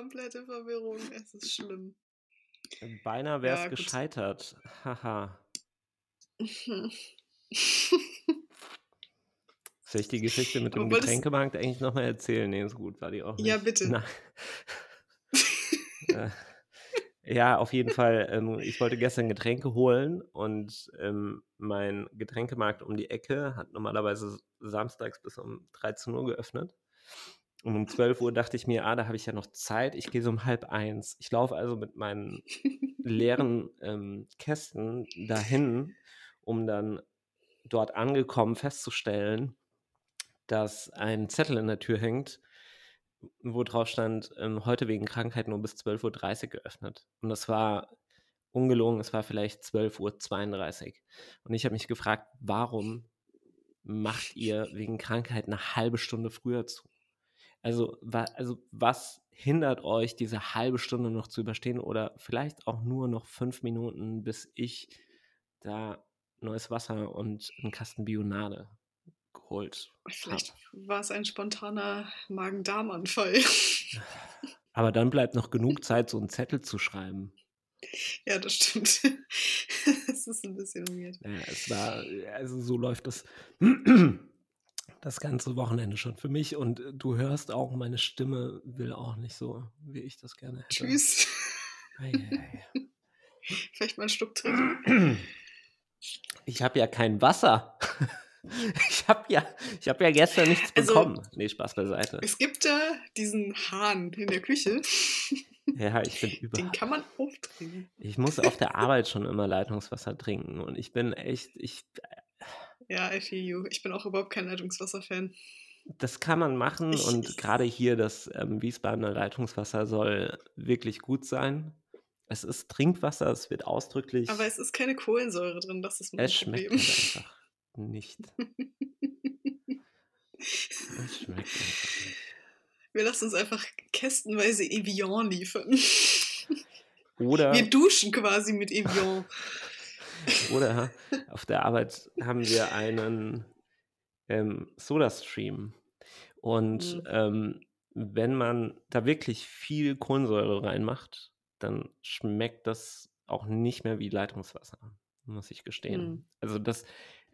komplette Verwirrung. Es ist schlimm. Beinahe wäre es ja, gescheitert. Haha. Soll ich die Geschichte mit dem Getränkemarkt eigentlich nochmal erzählen? Nee, so gut war die auch nicht. Ja, bitte. Äh, ja, auf jeden Fall. Ähm, ich wollte gestern Getränke holen und ähm, mein Getränkemarkt um die Ecke hat normalerweise samstags bis um 13 Uhr geöffnet. Und um 12 Uhr dachte ich mir, ah, da habe ich ja noch Zeit. Ich gehe so um halb eins. Ich laufe also mit meinen leeren ähm, Kästen dahin, um dann dort angekommen festzustellen, dass ein Zettel in der Tür hängt, wo drauf stand, ähm, heute wegen Krankheit nur bis 12.30 Uhr geöffnet. Und das war ungelogen, es war vielleicht 12.32 Uhr. Und ich habe mich gefragt, warum macht ihr wegen Krankheit eine halbe Stunde früher zu? Also, wa also was hindert euch, diese halbe Stunde noch zu überstehen oder vielleicht auch nur noch fünf Minuten, bis ich da neues Wasser und einen Kasten Bionade geholt Vielleicht war es ein spontaner Magen-Darm-Anfall. Aber dann bleibt noch genug Zeit, so einen Zettel zu schreiben. Ja, das stimmt. Es ist ein bisschen weird. Ja, es war, also so läuft das das ganze Wochenende schon für mich und äh, du hörst auch, meine Stimme will auch nicht so, wie ich das gerne hätte. Tschüss. Ei, ei, ei. Vielleicht mal einen Schluck trinken. Ich habe ja kein Wasser. Ich habe ja, hab ja gestern nichts also, bekommen. Nee, Spaß beiseite. Es gibt da diesen Hahn in der Küche. Ja, ich bin über. Den kann man aufdrehen. Ich muss auf der Arbeit schon immer Leitungswasser trinken und ich bin echt, ich, ja, I feel you. Ich bin auch überhaupt kein Leitungswasser-Fan. Das kann man machen ich, und gerade hier das ähm, Wiesbadener Leitungswasser soll wirklich gut sein. Es ist Trinkwasser, es wird ausdrücklich. Aber es ist keine Kohlensäure drin, das ist mein es Problem. Es schmeckt halt einfach nicht. es schmeckt einfach nicht. Wir lassen uns einfach kästenweise Evian liefern. Oder. Wir duschen quasi mit Evian. Oder auf der Arbeit haben wir einen ähm, Soda-Stream. Und mhm. ähm, wenn man da wirklich viel Kohlensäure reinmacht, dann schmeckt das auch nicht mehr wie Leitungswasser, muss ich gestehen. Mhm. Also das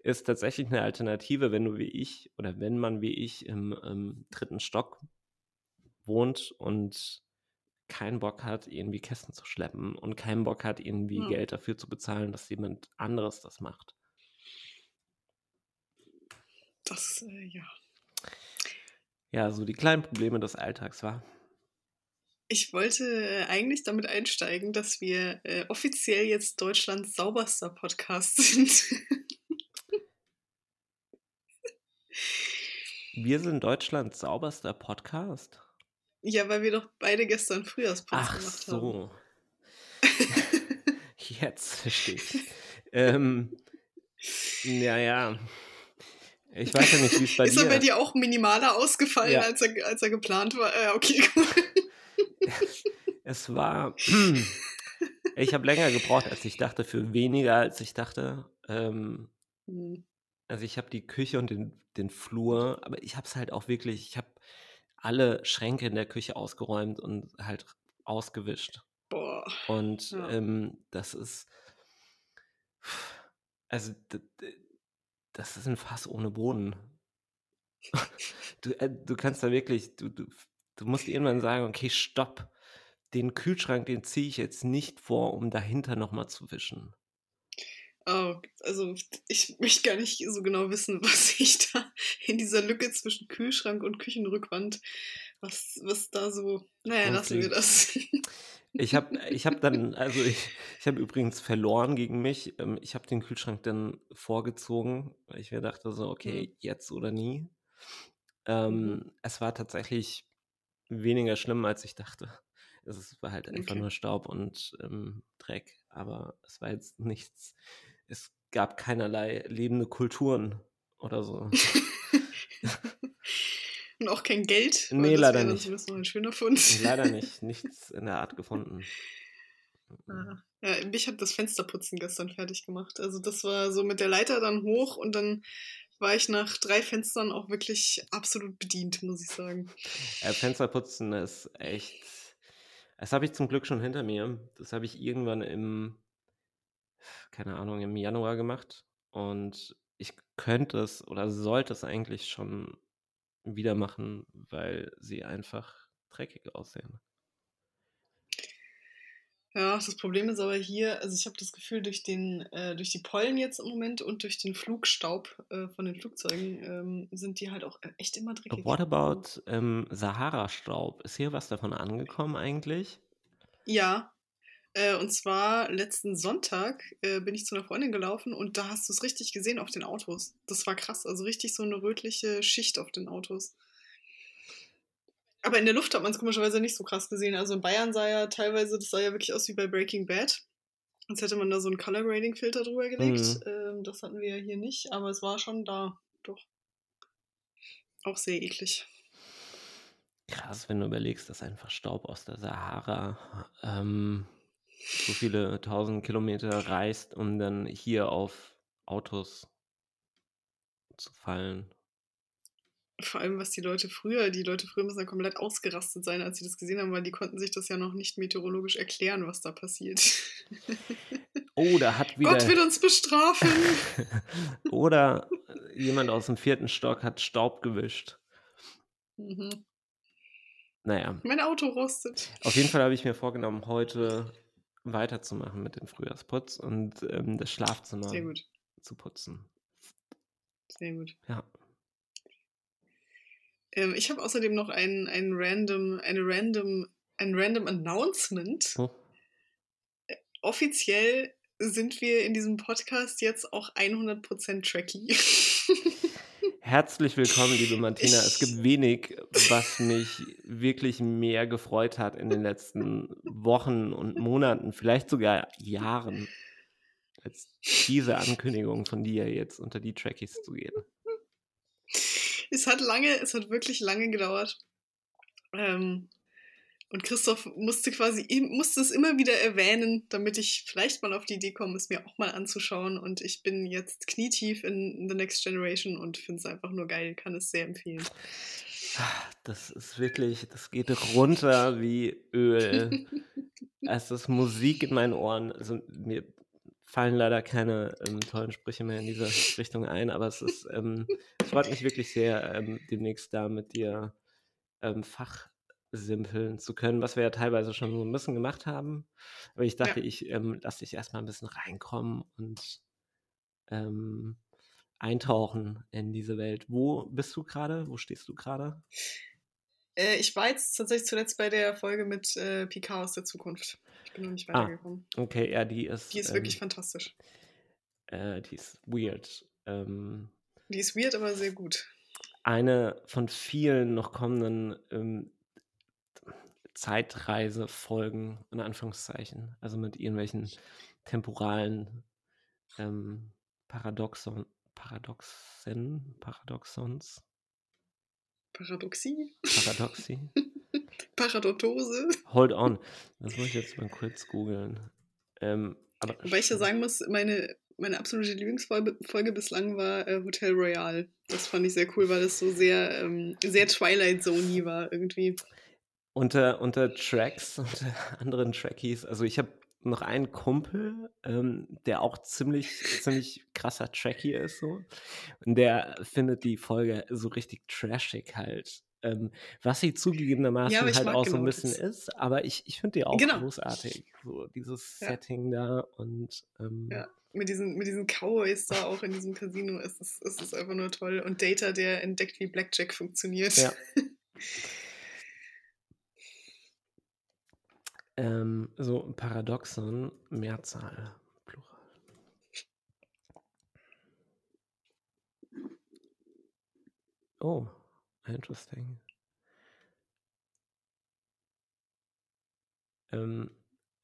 ist tatsächlich eine Alternative, wenn du wie ich oder wenn man wie ich im, im dritten Stock wohnt und keinen Bock hat, irgendwie Kästen zu schleppen und keinen Bock hat, irgendwie hm. Geld dafür zu bezahlen, dass jemand anderes das macht. Das, äh, ja. Ja, so die kleinen Probleme des Alltags war. Ich wollte äh, eigentlich damit einsteigen, dass wir äh, offiziell jetzt Deutschlands sauberster Podcast sind. wir sind Deutschlands sauberster Podcast? Ja, weil wir doch beide gestern Frühjahrsputz Ach gemacht so. haben. Jetzt verstehe ich. ähm, ja, ja. Ich weiß ja nicht, wie es bei Ist dir... Ist er bei dir auch minimaler ausgefallen, ja. als, er, als er geplant war? Äh, okay, cool. es war... ich habe länger gebraucht, als ich dachte, für weniger, als ich dachte. Ähm, hm. Also ich habe die Küche und den, den Flur, aber ich habe es halt auch wirklich, ich habe alle Schränke in der Küche ausgeräumt und halt ausgewischt. Boah. Und ja. ähm, das ist. Also, das ist ein Fass ohne Boden. du, äh, du kannst da wirklich, du, du, du musst irgendwann sagen, okay, stopp. Den Kühlschrank, den ziehe ich jetzt nicht vor, um dahinter nochmal zu wischen. Oh, also ich möchte gar nicht so genau wissen, was ich da in dieser Lücke zwischen Kühlschrank und Küchenrückwand, was, was da so. Naja, lassen wir das. Ich habe ich hab dann, also ich, ich habe übrigens verloren gegen mich. Ähm, ich habe den Kühlschrank dann vorgezogen, weil ich mir dachte so, okay, mhm. jetzt oder nie. Ähm, mhm. Es war tatsächlich weniger schlimm, als ich dachte. Es war halt einfach okay. nur Staub und ähm, Dreck, aber es war jetzt nichts es gab keinerlei lebende Kulturen oder so. Und auch kein Geld? Nee, leider nicht. Das ist noch ein schöner Fund. Leider nicht. Nichts in der Art gefunden. Ah. Ja, mich hat das Fensterputzen gestern fertig gemacht. Also das war so mit der Leiter dann hoch und dann war ich nach drei Fenstern auch wirklich absolut bedient, muss ich sagen. Ja, Fensterputzen ist echt Das habe ich zum Glück schon hinter mir. Das habe ich irgendwann im, keine Ahnung, im Januar gemacht. Und ich könnte es oder sollte es eigentlich schon wieder machen, weil sie einfach dreckig aussehen. Ja, das Problem ist aber hier, also ich habe das Gefühl, durch, den, äh, durch die Pollen jetzt im Moment und durch den Flugstaub äh, von den Flugzeugen ähm, sind die halt auch echt immer dreckig. What about ähm, Sahara-Staub? Ist hier was davon angekommen eigentlich? Ja, äh, und zwar letzten Sonntag äh, bin ich zu einer Freundin gelaufen und da hast du es richtig gesehen auf den Autos. Das war krass, also richtig so eine rötliche Schicht auf den Autos. Aber in der Luft hat man es komischerweise nicht so krass gesehen. Also in Bayern sah ja teilweise, das sah ja wirklich aus wie bei Breaking Bad. Als hätte man da so einen Color Grading Filter drüber gelegt. Mhm. Ähm, das hatten wir ja hier nicht, aber es war schon da, doch. Auch sehr eklig. Krass, wenn du überlegst, dass einfach Staub aus der Sahara ähm, so viele tausend Kilometer reist, um dann hier auf Autos zu fallen. Vor allem, was die Leute früher, die Leute früher müssen ja komplett ausgerastet sein, als sie das gesehen haben, weil die konnten sich das ja noch nicht meteorologisch erklären, was da passiert. Oh, da hat wieder. Gott wird uns bestrafen. Oder jemand aus dem vierten Stock hat Staub gewischt. Mhm. Naja. Mein Auto rostet. Auf jeden Fall habe ich mir vorgenommen, heute weiterzumachen mit dem Frühjahrsputz und ähm, das Schlafzimmer zu putzen. Sehr gut. Ja. Ähm, ich habe außerdem noch ein, ein random, eine random, ein random Announcement. Oh. Offiziell sind wir in diesem Podcast jetzt auch 100% Tracky. Herzlich willkommen, liebe Martina. Es gibt wenig, was mich wirklich mehr gefreut hat in den letzten Wochen und Monaten, vielleicht sogar Jahren, als diese Ankündigung von dir jetzt unter die Trackies zu gehen es hat lange, es hat wirklich lange gedauert. Ähm, und Christoph musste quasi, musste es immer wieder erwähnen, damit ich vielleicht mal auf die Idee komme, es mir auch mal anzuschauen. Und ich bin jetzt knietief in The Next Generation und finde es einfach nur geil, kann es sehr empfehlen. Das ist wirklich, das geht runter wie Öl. es ist Musik in meinen Ohren. Also mir fallen leider keine ähm, tollen Sprüche mehr in dieser Richtung ein, aber es ist, ähm, es freut mich wirklich sehr, ähm, demnächst da mit dir ähm, fachsimpeln zu können, was wir ja teilweise schon so ein bisschen gemacht haben. Aber ich dachte, ja. ich ähm, lasse dich erstmal ein bisschen reinkommen und ähm, eintauchen in diese Welt. Wo bist du gerade? Wo stehst du gerade? Äh, ich war jetzt tatsächlich zuletzt bei der Folge mit äh, Picard aus der Zukunft bin noch nicht ah, weitergekommen. Ah, okay, ja, die ist. Die ist ähm, wirklich fantastisch. Äh, die ist weird. Ähm, die ist weird, aber sehr gut. Eine von vielen noch kommenden ähm, Zeitreisefolgen, in Anführungszeichen. Also mit irgendwelchen temporalen ähm, Paradoxon, Paradoxen, Paradoxons. Paradoxie. Paradoxie. Paradontose. Hold on. Das muss ich jetzt mal kurz googeln. Ähm, Wobei ich ja sagen muss, meine, meine absolute Lieblingsfolge bislang war äh, Hotel Royale. Das fand ich sehr cool, weil es so sehr, ähm, sehr Twilight Zone war irgendwie. Unter, unter Tracks, unter anderen Trackies, also ich habe noch einen Kumpel, ähm, der auch ziemlich, ziemlich krasser Trackie ist so. Und der findet die Folge so richtig trashig halt. Ähm, was sie zugegebenermaßen ja, halt auch genau so ein bisschen das. ist, aber ich, ich finde die auch genau. großartig. So dieses ja. Setting da und ähm, ja. Mit diesen, mit diesen Cowboys da auch in diesem Casino ist es, ist es einfach nur toll. Und Data, der entdeckt, wie Blackjack funktioniert. Ja. ähm, so Paradoxon, Mehrzahl, Plural. Oh, Interesting. Ähm,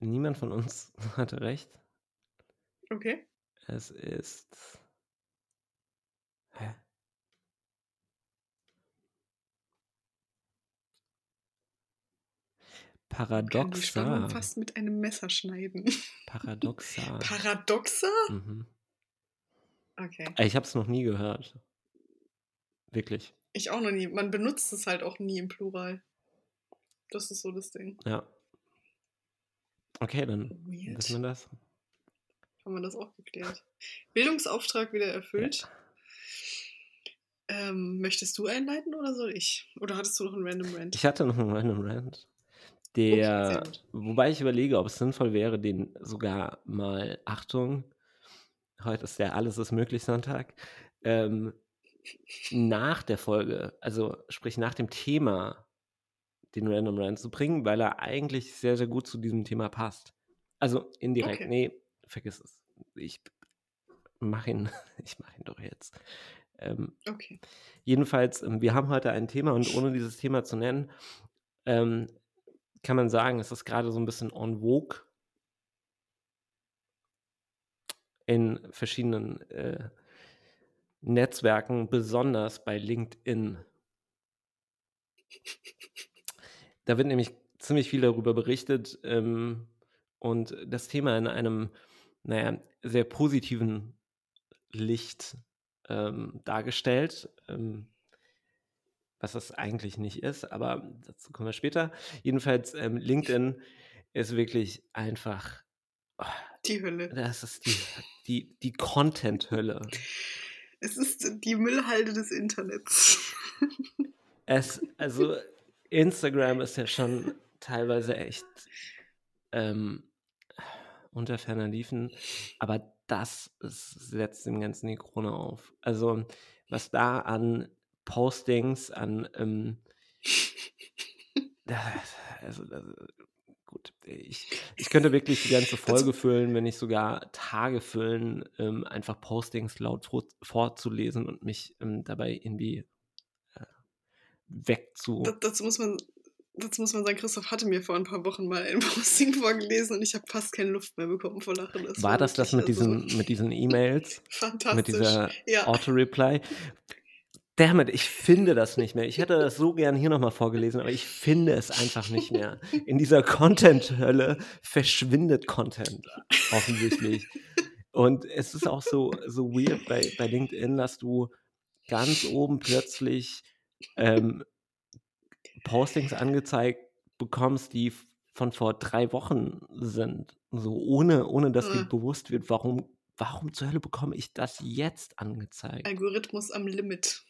niemand von uns hatte recht. Okay. Es ist. Hä? Paradoxa. Die Spannung fast mit einem Messer schneiden. Paradoxa. Paradoxa? Mhm. Okay. Ich habe es noch nie gehört. Wirklich. Ich auch noch nie. Man benutzt es halt auch nie im Plural. Das ist so das Ding. Ja. Okay, dann Weird. wissen wir das. Haben wir das auch geklärt. Bildungsauftrag wieder erfüllt. Ja. Ähm, möchtest du einleiten oder soll ich? Oder hattest du noch einen Random Rant? Ich hatte noch einen Random Rant. Der, wobei ich überlege, ob es sinnvoll wäre, den sogar mal, Achtung, heute ist der Alles ist möglich Sonntag, ähm, nach der Folge, also sprich nach dem Thema, den Random Rant zu bringen, weil er eigentlich sehr, sehr gut zu diesem Thema passt. Also indirekt, okay. nee, vergiss es. Ich mache ihn, ich mache ihn doch jetzt. Ähm, okay. Jedenfalls, ähm, wir haben heute ein Thema und ohne dieses Thema zu nennen, ähm, kann man sagen, es ist gerade so ein bisschen on vogue in verschiedenen äh, Netzwerken, besonders bei LinkedIn. Da wird nämlich ziemlich viel darüber berichtet ähm, und das Thema in einem, naja, sehr positiven Licht ähm, dargestellt, ähm, was das eigentlich nicht ist, aber dazu kommen wir später. Jedenfalls, ähm, LinkedIn ist wirklich einfach oh, die Hölle. Das ist die, die, die Content-Hölle. Es ist die Müllhalde des Internets. Es, also Instagram ist ja schon teilweise echt ähm, unter ferner Liefen, aber das ist, setzt dem Ganzen die Krone auf. Also was da an Postings, an ähm, also, also gut, ich, ich könnte wirklich die ganze Folge füllen, wenn nicht sogar Tage füllen, ähm, einfach Postings laut vor, vorzulesen und mich ähm, dabei irgendwie äh, wegzu. Das, dazu muss man Dazu muss man sagen, Christoph hatte mir vor ein paar Wochen mal ein Posting vorgelesen und ich habe fast keine Luft mehr bekommen vor Lachen. Das war, das das mit diesen, mit diesen E-Mails? Fantastisch. Mit dieser ja. Auto-Reply? Damit, ich finde das nicht mehr. Ich hätte das so gern hier nochmal vorgelesen, aber ich finde es einfach nicht mehr. In dieser Content-Hölle verschwindet Content offensichtlich. Und es ist auch so, so weird bei, bei LinkedIn, dass du ganz oben plötzlich ähm, Postings angezeigt bekommst, die von vor drei Wochen sind. So ohne, ohne dass dir hm. bewusst wird, warum, warum zur Hölle bekomme ich das jetzt angezeigt? Algorithmus am Limit.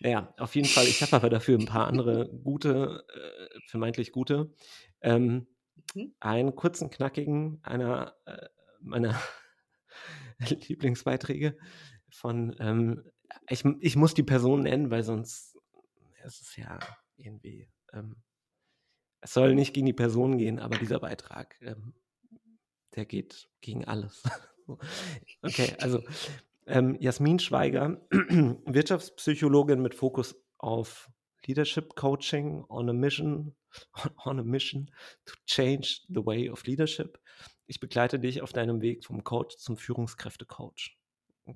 Naja, auf jeden Fall. Ich habe aber dafür ein paar andere gute, äh, vermeintlich gute. Ähm, mhm. Einen kurzen, knackigen, einer äh, meiner Lieblingsbeiträge von, ähm, ich, ich muss die Person nennen, weil sonst es ist ja irgendwie, ähm, es soll nicht gegen die Person gehen, aber dieser Beitrag, ähm, der geht gegen alles. okay, also ähm, Jasmin Schweiger, Wirtschaftspsychologin mit Fokus auf Leadership Coaching on a mission, on a mission to change the way of leadership. Ich begleite dich auf deinem Weg vom Coach zum Führungskräftecoach.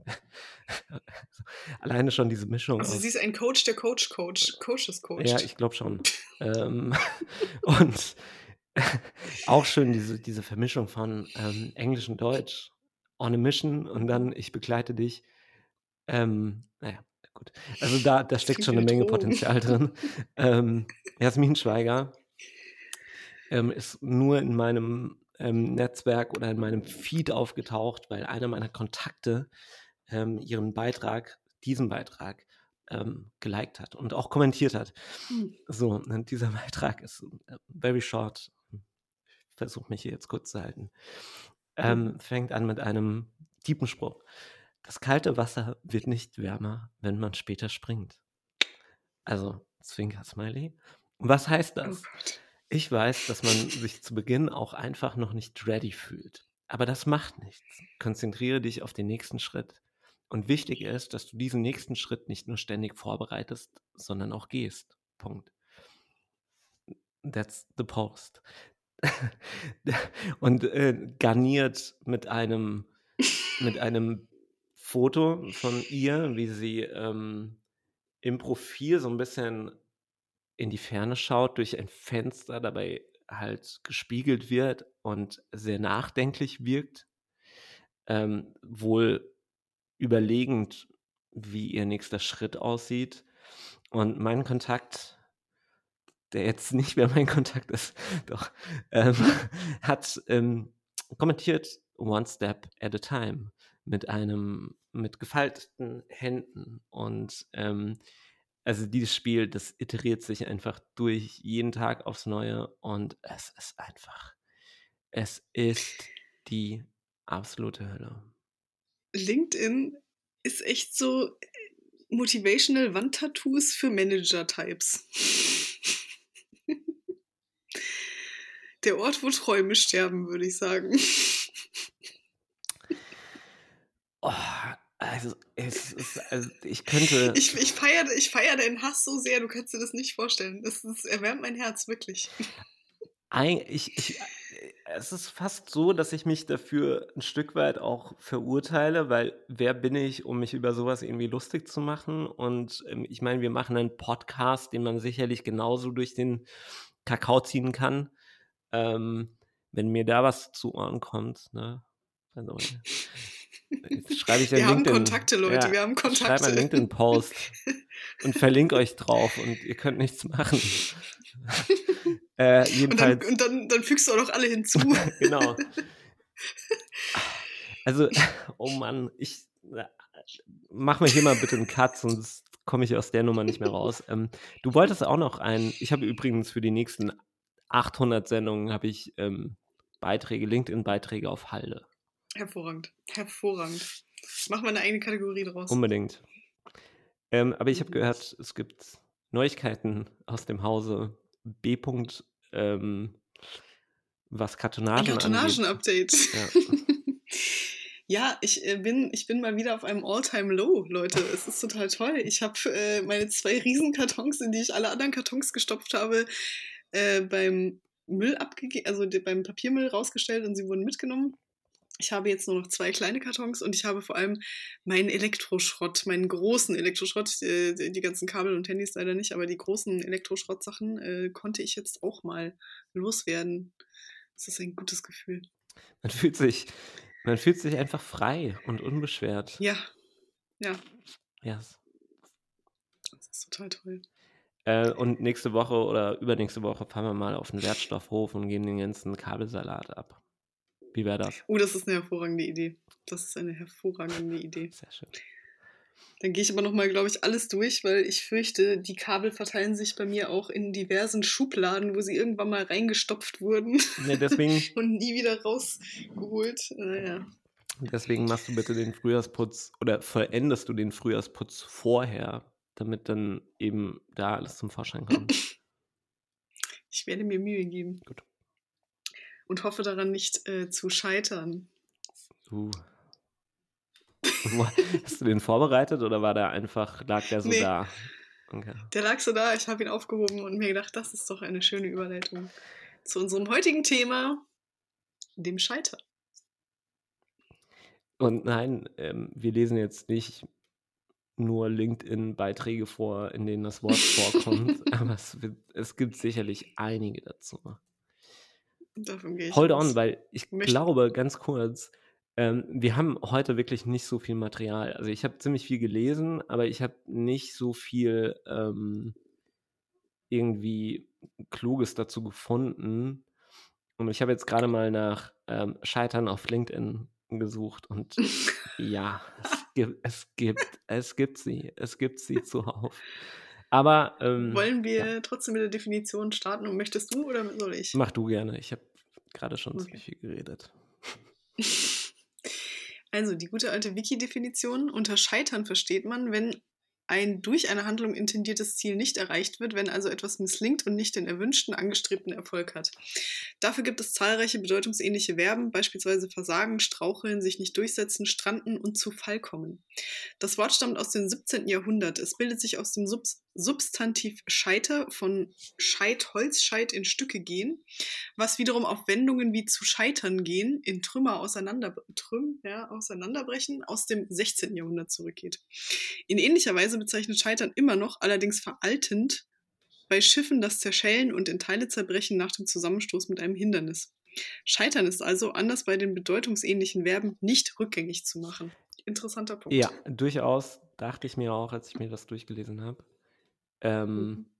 Alleine schon diese Mischung. Also sie ist ein Coach, der Coach, Coach, Coaches Coach. Ja, ich glaube schon. ähm, und auch schön diese, diese Vermischung von ähm, Englisch und Deutsch on a mission und dann ich begleite dich. Ähm, naja, gut. Also da, da steckt schon eine Menge Potenzial drin. Ähm, Jasmin Schweiger ähm, ist nur in meinem ähm, Netzwerk oder in meinem Feed aufgetaucht, weil einer meiner Kontakte ähm, ihren Beitrag, diesen Beitrag, ähm, geliked hat und auch kommentiert hat. Hm. So, dieser Beitrag ist äh, very short. Ich versuche mich hier jetzt kurz zu halten ähm, fängt an mit einem tiefen Spruch. Das kalte Wasser wird nicht wärmer, wenn man später springt. Also, Zwinker-Smiley. Was heißt oh das? Ich weiß, dass man sich zu Beginn auch einfach noch nicht ready fühlt. Aber das macht nichts. Konzentriere dich auf den nächsten Schritt. Und wichtig ist, dass du diesen nächsten Schritt nicht nur ständig vorbereitest, sondern auch gehst. Punkt. That's the post. und äh, garniert mit einem, mit einem Foto von ihr, wie sie ähm, im Profil so ein bisschen in die Ferne schaut, durch ein Fenster dabei halt gespiegelt wird und sehr nachdenklich wirkt, ähm, wohl überlegend, wie ihr nächster Schritt aussieht. Und mein Kontakt der jetzt nicht mehr mein Kontakt ist, doch, ähm, hat ähm, kommentiert One Step at a Time mit einem, mit gefalteten Händen. Und ähm, also dieses Spiel, das iteriert sich einfach durch jeden Tag aufs Neue und es ist einfach, es ist die absolute Hölle. LinkedIn ist echt so äh, motivational Wandtattoos für Manager-Types. Der Ort, wo Träume sterben, würde ich sagen. Oh, also, es ist, also ich könnte. Ich, ich feiere ich feier deinen Hass so sehr, du kannst dir das nicht vorstellen. Das, das erwärmt mein Herz, wirklich. Ein, ich, ich, es ist fast so, dass ich mich dafür ein Stück weit auch verurteile, weil wer bin ich, um mich über sowas irgendwie lustig zu machen? Und ähm, ich meine, wir machen einen Podcast, den man sicherlich genauso durch den Kakao ziehen kann. Ähm, wenn mir da was zu Ohren kommt, ne? Also, schreibe ich wir haben Kontakte, Leute, ja, wir haben Kontakte. Schreibe einen LinkedIn-Post und verlinke euch drauf und ihr könnt nichts machen. äh, jedenfalls, und, dann, und dann, dann, fügst du auch noch alle hinzu. genau. Also, oh Mann, ich mach mir hier mal bitte einen Cut, sonst komme ich aus der Nummer nicht mehr raus. Ähm, du wolltest auch noch einen, ich habe übrigens für die nächsten 800 Sendungen habe ich ähm, Beiträge, LinkedIn-Beiträge auf Halde. Hervorragend, hervorragend. Mach mal eine eigene Kategorie draus. Unbedingt. Ähm, aber ich habe gehört, es gibt Neuigkeiten aus dem Hause B. Ähm, was Kartonagen Ein Kartonagen-Update. Ja. ja, ich, äh, bin, ich bin mal wieder auf einem All-Time-Low, Leute. Es ist total toll. Ich habe äh, meine zwei Riesenkartons, in die ich alle anderen Kartons gestopft habe, äh, beim Müll abgegeben, also beim Papiermüll rausgestellt und sie wurden mitgenommen. Ich habe jetzt nur noch zwei kleine Kartons und ich habe vor allem meinen Elektroschrott, meinen großen Elektroschrott, äh, die ganzen Kabel und Handys leider nicht, aber die großen Elektroschrottsachen äh, konnte ich jetzt auch mal loswerden. Das ist ein gutes Gefühl. Man fühlt sich, man fühlt sich einfach frei und unbeschwert. Ja, ja. Ja. Yes. Das ist total toll. Äh, und nächste Woche oder übernächste Woche fahren wir mal auf den Wertstoffhof und gehen den ganzen Kabelsalat ab. Wie wäre das? Oh, das ist eine hervorragende Idee. Das ist eine hervorragende Idee. Sehr schön. Dann gehe ich aber nochmal, glaube ich, alles durch, weil ich fürchte, die Kabel verteilen sich bei mir auch in diversen Schubladen, wo sie irgendwann mal reingestopft wurden. Ja, deswegen, und nie wieder rausgeholt. Naja. Deswegen machst du bitte den Frühjahrsputz oder vollendest du den Frühjahrsputz vorher, damit dann eben da alles zum Vorschein kommt. Ich werde mir Mühe geben. Gut und hoffe daran nicht äh, zu scheitern. Uh. Hast du den vorbereitet oder war der einfach, lag der so nee. da? Okay. Der lag so da, ich habe ihn aufgehoben und mir gedacht, das ist doch eine schöne Überleitung zu unserem heutigen Thema, dem Scheitern. Und nein, ähm, wir lesen jetzt nicht nur LinkedIn-Beiträge vor, in denen das Wort vorkommt, aber es, es gibt sicherlich einige dazu. Davon gehe ich Hold on, weil ich möchte. glaube, ganz kurz, ähm, wir haben heute wirklich nicht so viel Material. Also ich habe ziemlich viel gelesen, aber ich habe nicht so viel ähm, irgendwie Kluges dazu gefunden. Und ich habe jetzt gerade mal nach ähm, Scheitern auf LinkedIn gesucht und ja, es gibt, es gibt, es gibt sie, es gibt sie zuhauf. Aber ähm, wollen wir ja. trotzdem mit der Definition starten und möchtest du oder soll ich? Mach du gerne. Ich habe gerade schon okay. ziemlich viel geredet. Also die gute alte Wiki-Definition. Unter Scheitern versteht man, wenn ein durch eine Handlung intendiertes Ziel nicht erreicht wird, wenn also etwas misslingt und nicht den erwünschten, angestrebten Erfolg hat. Dafür gibt es zahlreiche bedeutungsähnliche Verben, beispielsweise versagen, straucheln, sich nicht durchsetzen, stranden und zu Fall kommen. Das Wort stammt aus dem 17. Jahrhundert. Es bildet sich aus dem Subs Substantiv Scheiter von Scheit, Holzscheit in Stücke gehen, was wiederum auf Wendungen wie zu scheitern gehen, in Trümmer auseinander, Trüm, ja, auseinanderbrechen, aus dem 16. Jahrhundert zurückgeht. In ähnlicher Weise bezeichnet Scheitern immer noch, allerdings veraltend, bei Schiffen das Zerschellen und in Teile zerbrechen nach dem Zusammenstoß mit einem Hindernis. Scheitern ist also, anders bei den bedeutungsähnlichen Verben, nicht rückgängig zu machen. Interessanter Punkt. Ja, durchaus dachte ich mir auch, als ich mir das durchgelesen habe. Ähm, mhm.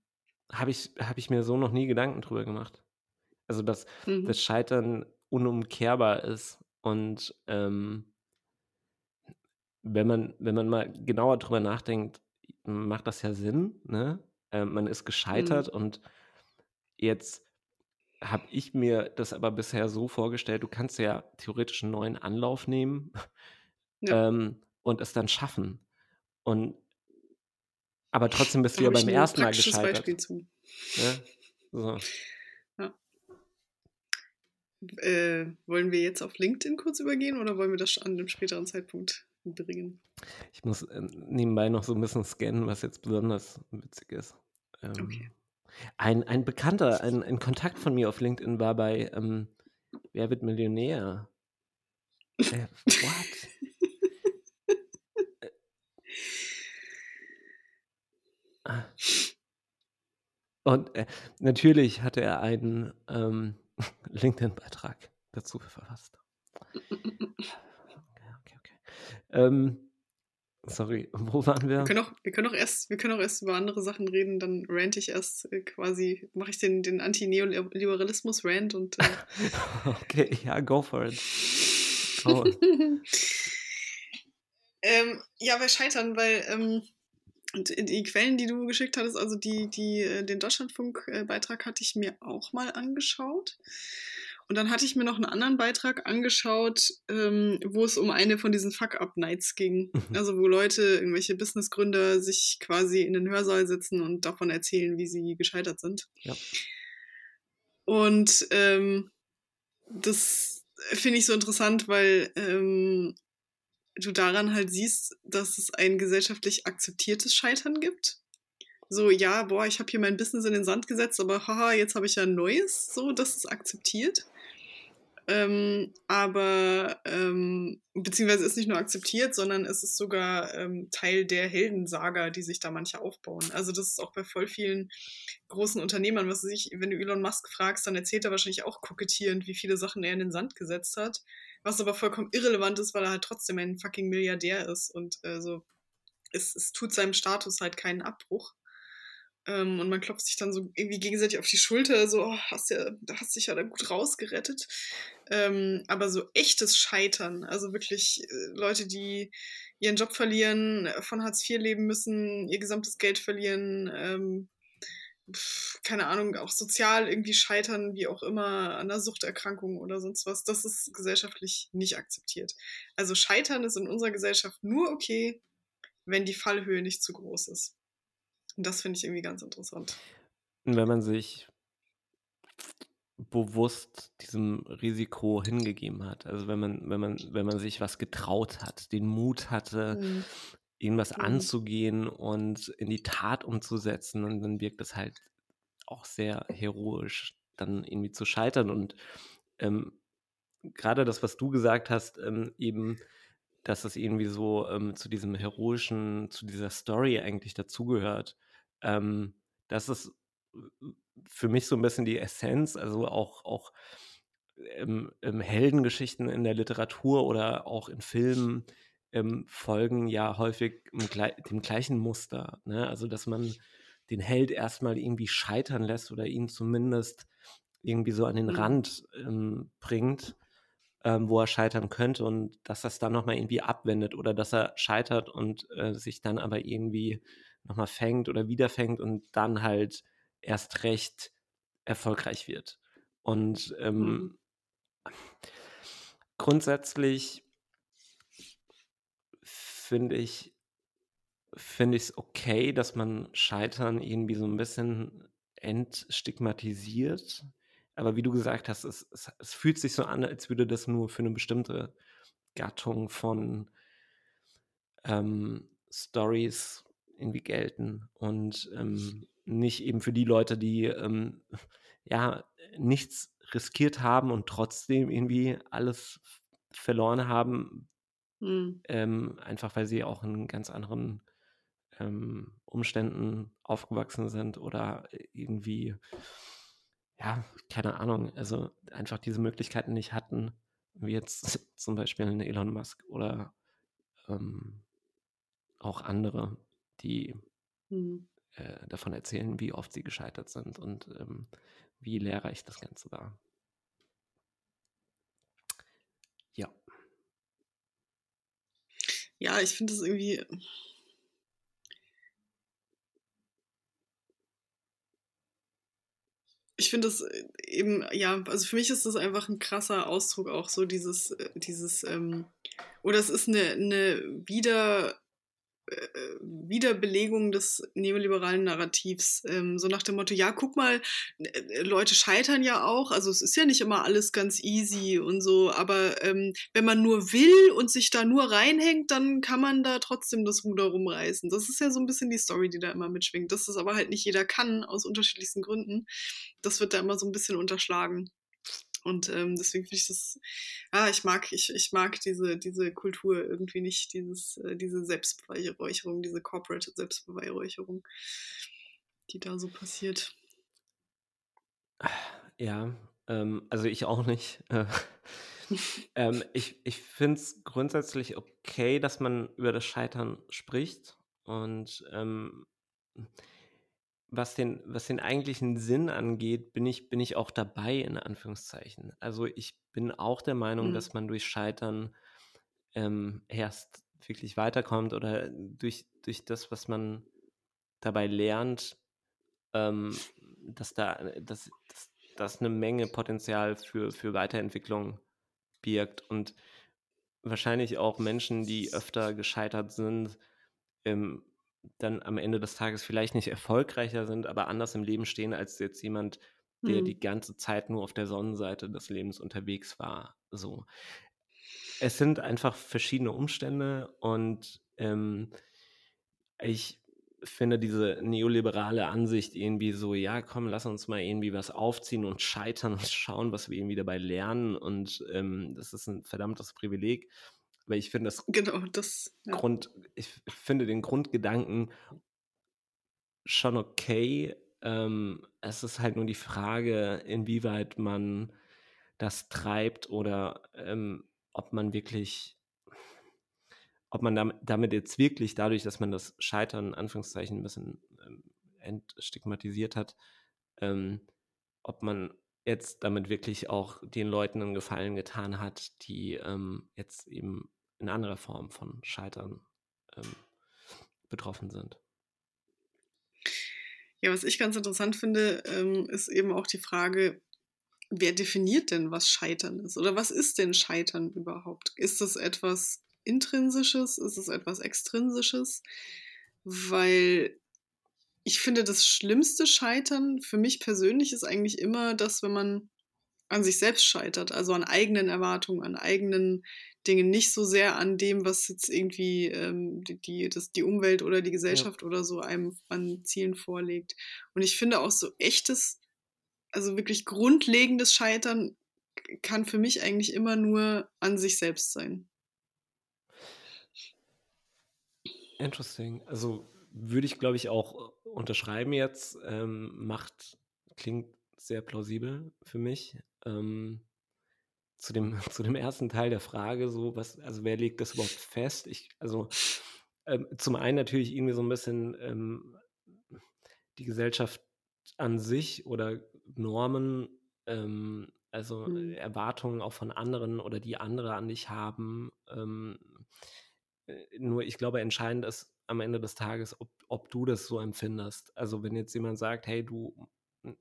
habe ich habe ich mir so noch nie Gedanken drüber gemacht. Also, dass Mhm. das Scheitern unumkehrbar ist und, ähm wenn man wenn man mal genauer drüber nachdenkt, macht das ja Sinn, ne? Ähm, man ist gescheitert Mhm. und jetzt habe ich mir das aber bisher so vorgestellt, du kannst ja theoretisch 'n neuen Anlauf nehmen, Ja. ähm, und es dann schaffen. Und aber trotzdem bist du ja beim ersten Mal praktisches Beispiel gescheitert, zu. ne? So. Ja. Äh, wollen wir jetzt auf LinkedIn kurz übergehen oder wollen wir das an 'nem späteren Zeitpunkt bringen? Ich muss, ähm, nebenbei noch so 'n bisschen scannen, was jetzt besonders witzig ist. Okay. Ähm, ein ein Bekannter, ein ein Kontakt von mir auf LinkedIn war bei, ähm, „Wer wird Millionär?“ Äh, what? Äh Ah. Und, äh, natürlich hatte er einen, ähm, LinkedIn-Beitrag dazu verfasst. Okay, okay, okay. Ähm, sorry, wo waren Wir wir? können auch wir können auch erst wir können auch erst über andere Sachen reden, dann rante ich erst, äh, quasi mache ich den den Anti-Neoliberalismus-Rant und, äh Okay, ja, go for it. Hau Ähm, ja, bei Scheitern, weil, ähm, d die Quellen, die du geschickt hattest, also die die äh, den Deutschlandfunk äh, Beitrag hatte ich mir auch mal angeschaut. Und dann hatte ich mir noch 'n anderen Beitrag angeschaut, ähm, wo es um eine von diesen Fuck-up-Nights ging. Mhm. Also, wo Leute, irgendwelche Businessgründer sich quasi in den Hörsaal setzen und davon erzählen, wie sie gescheitert sind. Ja. Und, ähm, das finde ich so interessant, weil, ähm, du daran halt siehst, dass es ein gesellschaftlich akzeptiertes Scheitern gibt. So: „Ja, boah, ich habe hier mein Business in den Sand gesetzt, aber haha, jetzt habe ich ja 'n neues“, so, das ist akzeptiert. Ähm, aber, ähm beziehungsweise ist nicht nur akzeptiert, sondern es ist sogar, ähm, Teil der Heldensaga, die sich da manche aufbauen. Also, das ist auch bei voll vielen großen Unternehmern, was ich, wenn du Elon Musk fragst, dann erzählt er wahrscheinlich auch kokettierend, wie viele Sachen er in den Sand gesetzt hat, was aber vollkommen irrelevant ist, weil er halt trotzdem ein fucking Milliardär ist und, äh, so es es tut seinem Status halt keinen Abbruch. Ähm, und man klopft sich dann so irgendwie gegenseitig auf die Schulter, so: „Oh, hast ja da hast dich ja da gut rausgerettet.“ Ähm, aber so echtes Scheitern, also wirklich, äh, Leute, die ihren Job verlieren, von Hartz IV leben müssen, ihr gesamtes Geld verlieren, ähm, keine Ahnung, auch sozial irgendwie scheitern, wie auch immer, an 'ner Suchterkrankung oder sonst was, das ist gesellschaftlich nicht akzeptiert. Also, Scheitern ist in unserer Gesellschaft nur okay, wenn die Fallhöhe nicht zu groß ist. Und das finde ich irgendwie ganz interessant. Wenn man sich bewusst diesem Risiko hingegeben hat. Also, wenn man wenn man wenn man sich was getraut hat, den Mut hatte, Mhm. irgendwas Mhm. anzugehen und in die Tat umzusetzen und dann wirkt es halt auch sehr heroisch, dann irgendwie zu scheitern. Und, ähm, grade das, was du gesagt hast, ähm, eben, dass es irgendwie so, ähm, zu diesem Heroischen zu dieser Story eigentlich dazugehört. Ähm, das ist für mich so 'n bisschen die Essenz, also auch auch, ähm, ähm, Heldengeschichten in der Literatur oder auch in Filmen, ähm, folgen ja häufig 'm glei dem gleichen Muster, ne? Also, dass man den Held erst mal irgendwie scheitern lässt oder ihn zumindest irgendwie so an den Mhm. Rand, ähm, bringt, ähm, wo er scheitern könnte und dass das dann noch mal irgendwie abwendet oder dass er scheitert und, äh, sich dann aber irgendwie noch mal fängt oder wieder fängt und dann halt erst recht erfolgreich wird. Und, Mhm. ähm grundsätzlich finde ich finde ich's okay, dass man Scheitern irgendwie so 'n bisschen entstigmatisiert. Aber wie du gesagt hast, es es es fühlt sich so an, als würde das nur für 'ne bestimmte Gattung von ähm, Storys irgendwie gelten und, ähm, nicht eben für die Leute, die, ähm, ja, nichts riskiert haben und trotzdem irgendwie alles verloren haben, Mhm. ähm, einfach weil sie auch in ganz anderen, ähm, Umständen aufgewachsen sind oder irgendwie ja, keine Ahnung, also einfach diese Möglichkeiten nicht hatten, wie jetzt zum Beispiel 'n Elon Musk oder, ähm, auch andere, die Mhm. Äh, davon erzählen, wie oft sie gescheitert sind und ähm, wie lehrreich das Ganze war. Ja. Ja, ich finde es irgendwie. Ich finde es äh, eben, ja, also für mich ist das einfach ein krasser Ausdruck auch so dieses, äh, dieses, ähm, oder es ist eine, eine wieder äh, Wiederbelegung des neoliberalen Narrativs. Ähm, so nach dem Motto, ja, guck mal, äh, Leute scheitern ja auch. Also es ist ja nicht immer alles ganz easy und so, aber ähm, wenn man nur will und sich da nur reinhängt, dann kann man da trotzdem das Ruder rumreißen. Das ist ja so ein bisschen die Story, die da immer mitschwingt. Dass das aber halt nicht jeder kann, aus unterschiedlichsten Gründen. Das wird da immer so ein bisschen unterschlagen. Und ähm, deswegen finde ich das, ja, ich mag, ich, ich mag diese, diese Kultur irgendwie nicht, dieses, äh, diese Selbstbeweihräucherung, diese Corporate Selbstbeweihräucherung, die da so passiert. Ja, ähm, also ich auch nicht. Äh, ähm, ich ich finde es grundsätzlich okay, dass man über das Scheitern spricht und ähm, was den, was den eigentlichen Sinn angeht, bin ich, bin ich auch dabei, in Anführungszeichen. Also ich bin auch der Meinung, mhm. dass man durch Scheitern ähm, erst wirklich weiterkommt oder durch, durch das, was man dabei lernt, ähm, dass da dass, dass, dass eine Menge Potenzial für, für Weiterentwicklung birgt und wahrscheinlich auch Menschen, die öfter gescheitert sind, ähm, dann am Ende des Tages vielleicht nicht erfolgreicher sind, aber anders im Leben stehen als jetzt jemand, der mhm. die ganze Zeit nur auf der Sonnenseite des Lebens unterwegs war. So. Es sind einfach verschiedene Umstände und ähm, ich finde diese neoliberale Ansicht irgendwie so, ja, komm, lass uns mal irgendwie was aufziehen und scheitern und schauen, was wir irgendwie dabei lernen und ähm, das ist ein verdammtes Privileg. Weil ich finde das, genau, das ja. Grund, ich finde den Grundgedanken schon okay. Ähm, es ist halt nur die Frage, inwieweit man das treibt oder ähm, ob man wirklich, ob man damit, damit, jetzt wirklich dadurch, dass man das Scheitern in Anführungszeichen ein bisschen ähm, entstigmatisiert hat, ähm, ob man jetzt damit wirklich auch den Leuten einen Gefallen getan hat, die ähm, jetzt eben in anderer Form von Scheitern ähm, betroffen sind. Ja, was ich ganz interessant finde, ähm, ist eben auch die Frage, wer definiert denn, was Scheitern ist? Oder was ist denn Scheitern überhaupt? Ist das etwas Intrinsisches? Ist es etwas Extrinsisches? Weil ich finde, das schlimmste Scheitern für mich persönlich ist eigentlich immer das, wenn man an sich selbst scheitert, also an eigenen Erwartungen, an eigenen Dinge, nicht so sehr an dem, was jetzt irgendwie ähm, die, die, das, die Umwelt oder die Gesellschaft ja. oder so einem an Zielen vorlegt. Und ich finde auch so echtes, also wirklich grundlegendes Scheitern kann für mich eigentlich immer nur an sich selbst sein. Interesting. Also würde ich, glaube ich, auch unterschreiben jetzt. Ähm, Macht klingt sehr plausibel für mich. Ähm, zu dem, zu dem ersten Teil der Frage, so, was, also wer legt das überhaupt fest? Ich, also ähm, zum einen natürlich irgendwie so ein bisschen ähm, die Gesellschaft an sich oder Normen, ähm, also mhm. Erwartungen auch von anderen oder die andere an dich haben. Ähm, äh, nur ich glaube, entscheidend ist am Ende des Tages, ob, ob du das so empfindest. Also wenn jetzt jemand sagt, hey, du,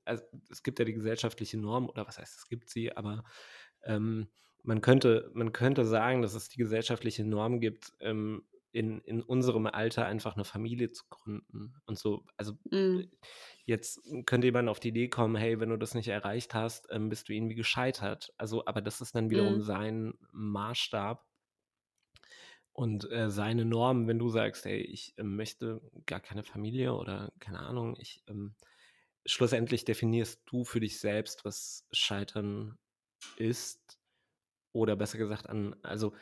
also es gibt ja die gesellschaftliche Norm, oder was heißt, es gibt sie, aber ähm, man, könnte, man könnte sagen, dass es die gesellschaftliche Norm gibt, ähm, in, in unserem Alter einfach eine Familie zu gründen. Und so, also mm. jetzt könnte jemand auf die Idee kommen, hey, wenn du das nicht erreicht hast, ähm, bist du irgendwie gescheitert. Also, aber das ist dann wiederum mm. sein Maßstab und äh, seine Norm, wenn du sagst, hey, ich äh, möchte gar keine Familie oder keine Ahnung, ich ähm, schlussendlich definierst du für dich selbst, was Scheitern ist, oder besser gesagt an, also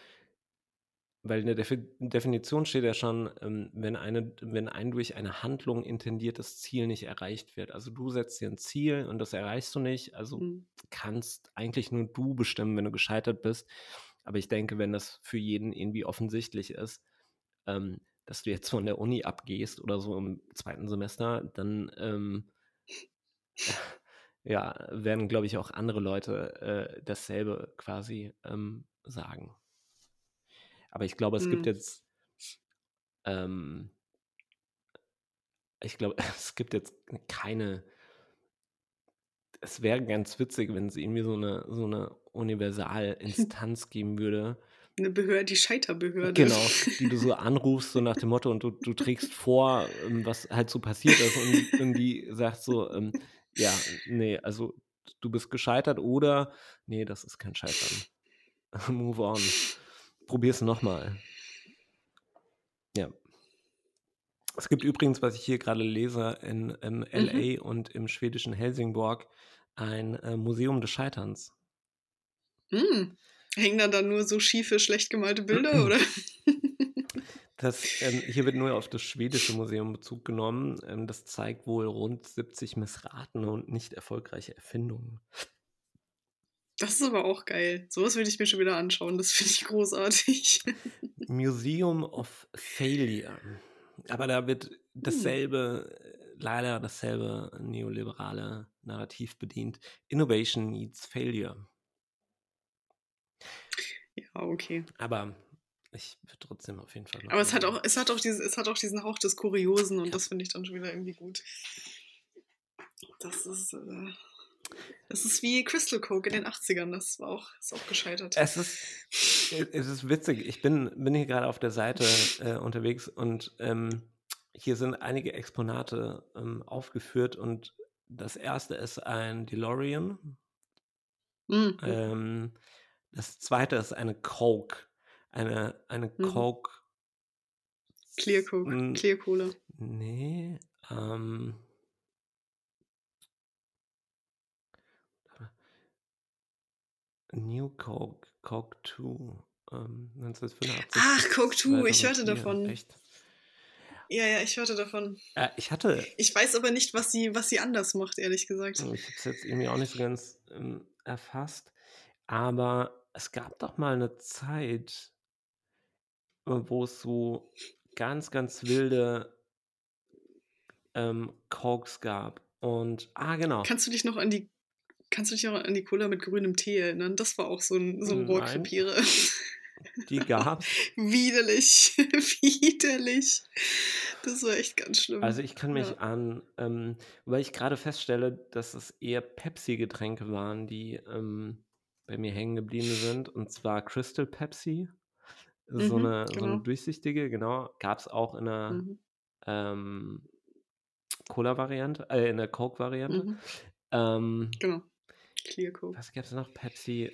weil in der Defi Definition steht ja schon, ähm, wenn, eine, wenn ein durch eine Handlung intendiertes Ziel nicht erreicht wird. Also du setzt dir ein Ziel und das erreichst du nicht. Also mhm. kannst eigentlich nur du bestimmen, wenn du gescheitert bist. Aber ich denke, wenn das für jeden irgendwie offensichtlich ist, ähm, dass du jetzt von der Uni abgehst oder so im zweiten Semester, dann ähm, ja, werden, glaube ich, auch andere Leute äh, dasselbe quasi ähm, sagen. Aber ich glaube, es hm. gibt jetzt, ähm, ich glaube, es gibt jetzt keine, es wäre ganz witzig, wenn es irgendwie so eine, so eine Universalinstanz geben würde. Eine Behörde, die Scheiterbehörde. Genau, die du so anrufst, so nach dem Motto, und du, du trägst vor, ähm, was halt so passiert ist, und, die sagt so, ähm, ja, nee, also du bist gescheitert oder nee, das ist kein Scheitern. Move on. Probier's nochmal. Ja. Es gibt übrigens, was ich hier gerade lese, in, in LA mhm. und im schwedischen Helsingborg ein äh, Museum des Scheiterns. Mhm. Hängen da dann nur so schiefe, schlecht gemalte Bilder, oder? Das, ähm, hier wird nur auf das schwedische Museum Bezug genommen. Ähm, das zeigt wohl rund 70 missratene und nicht erfolgreiche Erfindungen. Das ist aber auch geil. Sowas würde ich mir schon wieder anschauen. Das finde ich großartig. Museum of Failure. Aber da wird dasselbe, hm. leider dasselbe neoliberale Narrativ bedient. Innovation needs failure. Ja, okay. Aber ich würde trotzdem auf jeden Fall. Aber es hat auch, es hat auch diese, es hat auch diesen Hauch des Kuriosen und ja. das finde ich dann schon wieder irgendwie gut. Das ist, äh, das ist wie Crystal Coke in den 80ern, das war auch, ist auch gescheitert. Es ist, es ist witzig. Ich bin, bin hier gerade auf der Seite äh, unterwegs und ähm, hier sind einige Exponate ähm, aufgeführt und das erste ist ein DeLorean. Mhm. Ähm, das zweite ist eine Coke eine, eine mhm. Coke. Clear Coke, Clear Cola. Nee, ähm. New Coke, Coke 2, ähm, 1985. Ach, Coke 2, ich hörte davon. Echt? Ja, ja, ich hörte davon. Äh, ich hatte. Ich weiß aber nicht, was sie, was sie anders macht, ehrlich gesagt. Ich habe es jetzt irgendwie auch nicht so ganz ähm, erfasst. Aber es gab doch mal eine Zeit, wo es so ganz, ganz wilde ähm, Cokes gab. Und, ah, genau. Kannst du dich noch an die, kannst du dich noch an die Cola mit grünem Tee erinnern? Das war auch so ein, so ein Rohrkrepierer. Die gab Widerlich. Widerlich. Das war echt ganz schlimm. Also ich kann mich ja. an, ähm, weil ich gerade feststelle, dass es eher Pepsi-Getränke waren, die ähm, bei mir hängen geblieben sind. Und zwar Crystal Pepsi so, mhm, eine, genau. so eine durchsichtige, genau. Gab es auch in der mhm. ähm, Cola-Variante, äh, in der Coke-Variante. Mhm. Ähm, genau. Clear Coke. Was gab es noch? Pepsi,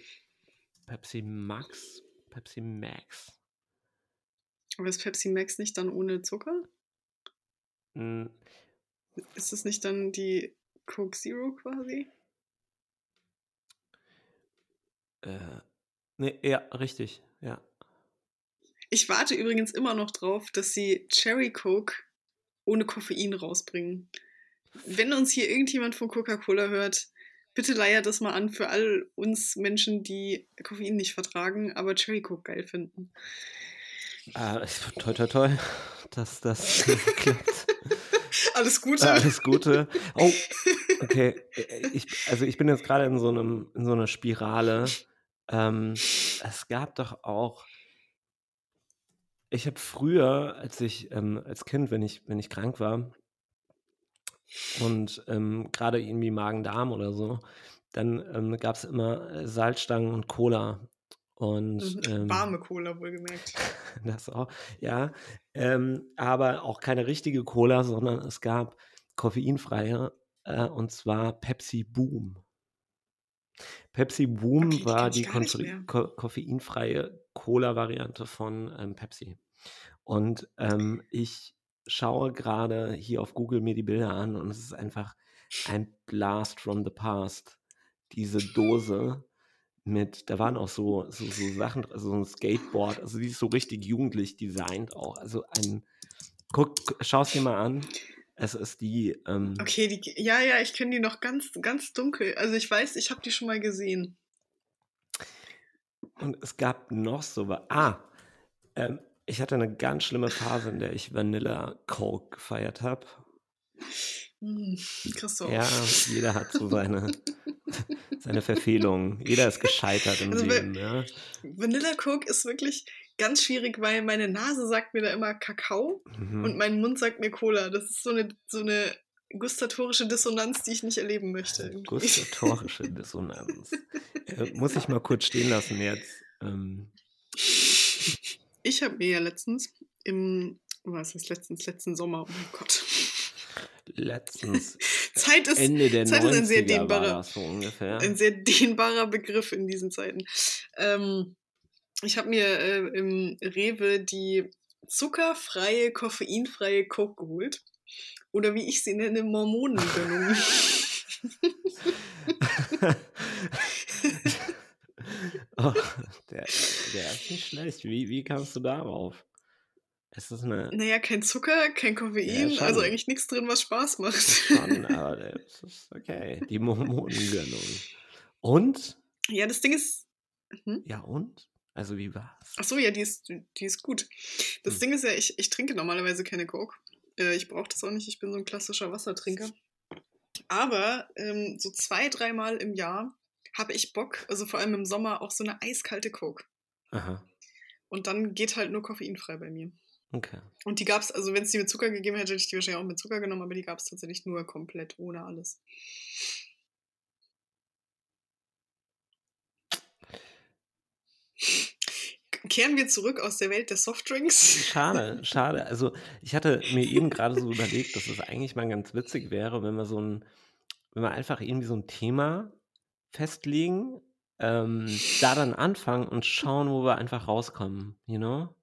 Pepsi Max, Pepsi Max. Aber ist Pepsi Max nicht dann ohne Zucker? Hm. Ist das nicht dann die Coke Zero quasi? Äh, nee, ja, richtig, ja. Ich warte übrigens immer noch drauf, dass sie Cherry Coke ohne Koffein rausbringen. Wenn uns hier irgendjemand von Coca-Cola hört, bitte leiert das mal an für all uns Menschen, die Koffein nicht vertragen, aber Cherry Coke geil finden. Ah, toi, toi, toi, dass das klappt. Alles Gute. Alles Gute. Oh, okay. Ich, also ich bin jetzt gerade in so in so einer Spirale. Ähm, es gab doch auch ich habe früher, als ich ähm, als Kind, wenn ich, wenn ich krank war und ähm, gerade irgendwie Magen-Darm oder so, dann ähm, gab es immer äh, Salzstangen und Cola. Und, mhm, ähm, Warme Cola, wohlgemerkt. das auch, ja. Ähm, aber auch keine richtige Cola, sondern es gab koffeinfreie, äh, und zwar Pepsi Boom. Pepsi Boom okay, war die ko koffeinfreie Cola-Variante von ähm, Pepsi. Und ähm, ich schaue gerade hier auf Google mir die Bilder an und es ist einfach ein Blast from the Past. Diese Dose mit, da waren auch so, so, so Sachen, also so ein Skateboard, also die ist so richtig jugendlich designt auch. Also ein, guck, schau es dir mal an. Es ist die. Ähm, okay, die, ja, ja, ich kenne die noch ganz, ganz dunkel. Also ich weiß, ich habe die schon mal gesehen. Und es gab noch so was. Ah, ähm, ich hatte eine ganz schlimme Phase, in der ich Vanilla Coke gefeiert habe. Hm, Christoph. Ja, jeder hat so seine, seine Verfehlungen. Jeder ist gescheitert im Also, Leben. Ja. Vanilla Coke ist wirklich ganz schwierig, weil meine Nase sagt mir da immer Kakao Mhm. und mein Mund sagt mir Cola. Das ist so eine, so eine gustatorische Dissonanz, die ich nicht erleben möchte. irgendwie. Gustatorische Dissonanz. Äh, muss ich mal kurz stehen lassen jetzt. Ähm, Ich habe mir ja letztens im, was heißt letztens, letzten Sommer, oh mein Gott. letztens, Zeit ist, Ende der Zeit ist ein sehr 90er war dehnbarer- so ungefähr. ein sehr dehnbarer Begriff in diesen Zeiten. Ähm, ich habe mir äh, im Rewe die zuckerfreie, koffeinfreie Coke geholt. Oder wie ich sie nenne, Mormonengönnung. oh, der, der ist nicht schlecht. Wie, wie kamst du darauf? Es ist eine naja, kein Zucker, kein Koffein, Ja, also eigentlich nichts drin, was Spaß macht. schon, aber das ist okay. Die Mormonengönnung. Und? ja, das Ding ist. Hm? Ja, und? Also wie war's? Ach so, ja, die ist, die ist gut. Das Hm. Ding ist ja, ich, ich trinke normalerweise keine Coke. Äh, ich brauche das auch nicht, ich bin so ein klassischer Wassertrinker. Aber ähm, so zwei, dreimal im Jahr habe ich Bock, also vor allem im Sommer, auch so eine eiskalte Coke. Aha, Und dann geht halt nur koffeinfrei bei mir. okay. Und die gab's, also wenn es die mit Zucker gegeben hätte, hätte ich die wahrscheinlich auch mit Zucker genommen, aber die gab es tatsächlich nur komplett ohne alles. Kehren wir zurück aus der Welt der Softdrinks. Schade, schade. Also ich hatte mir eben gerade so überlegt, dass es eigentlich mal ganz witzig wäre, wenn wir so ein, wenn wir einfach irgendwie so ein Thema festlegen, ähm, da dann anfangen und schauen, wo wir einfach rauskommen, you know?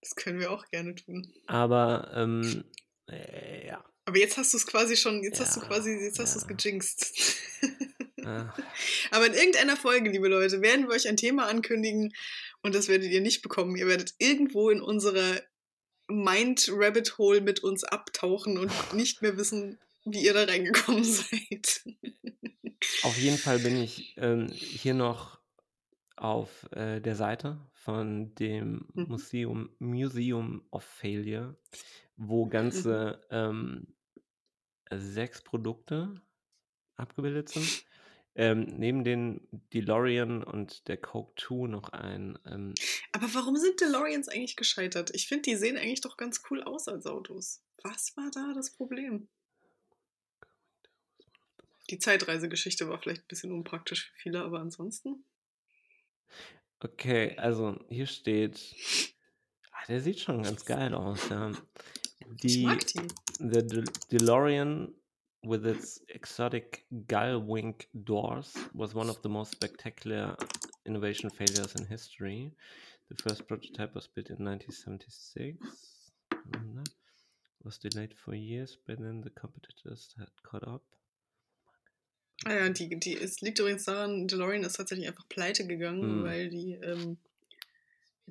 Das können wir auch gerne tun. Aber ähm, äh, ja. Aber jetzt hast du es quasi schon, jetzt hast du Ja, quasi, jetzt hast du es ja. gejinxt. Aber in irgendeiner Folge, liebe Leute, werden wir euch ein Thema ankündigen und das werdet ihr nicht bekommen. Ihr werdet irgendwo in unserer Mind Rabbit Hole mit uns abtauchen und nicht mehr wissen, wie ihr da reingekommen seid. auf jeden Fall bin ich ähm, hier noch auf äh, der Seite von dem Mhm. Museum, Museum of Failure, wo ganze ähm, sechs Produkte abgebildet sind. Ähm, neben den DeLorean und der Coke 2 noch ein ähm, Aber warum sind DeLoreans eigentlich gescheitert? Ich finde, die sehen eigentlich doch ganz cool aus als Autos. Was war da das Problem? Die Zeitreisegeschichte war vielleicht ein bisschen unpraktisch für viele, aber ansonsten. Okay, also hier steht, ah, der sieht schon ganz geil aus, ja. Ich Die, mag die. the De DeLorean with its exotic gull wing doors was one of the most spectacular innovation failures in history. The first prototype was built in 1976. Mhm. Was delayed for years, but then the competitors had caught up. Ah ja, die, die, es liegt übrigens daran, DeLorean ist tatsächlich einfach pleite gegangen, Hm. weil die ähm,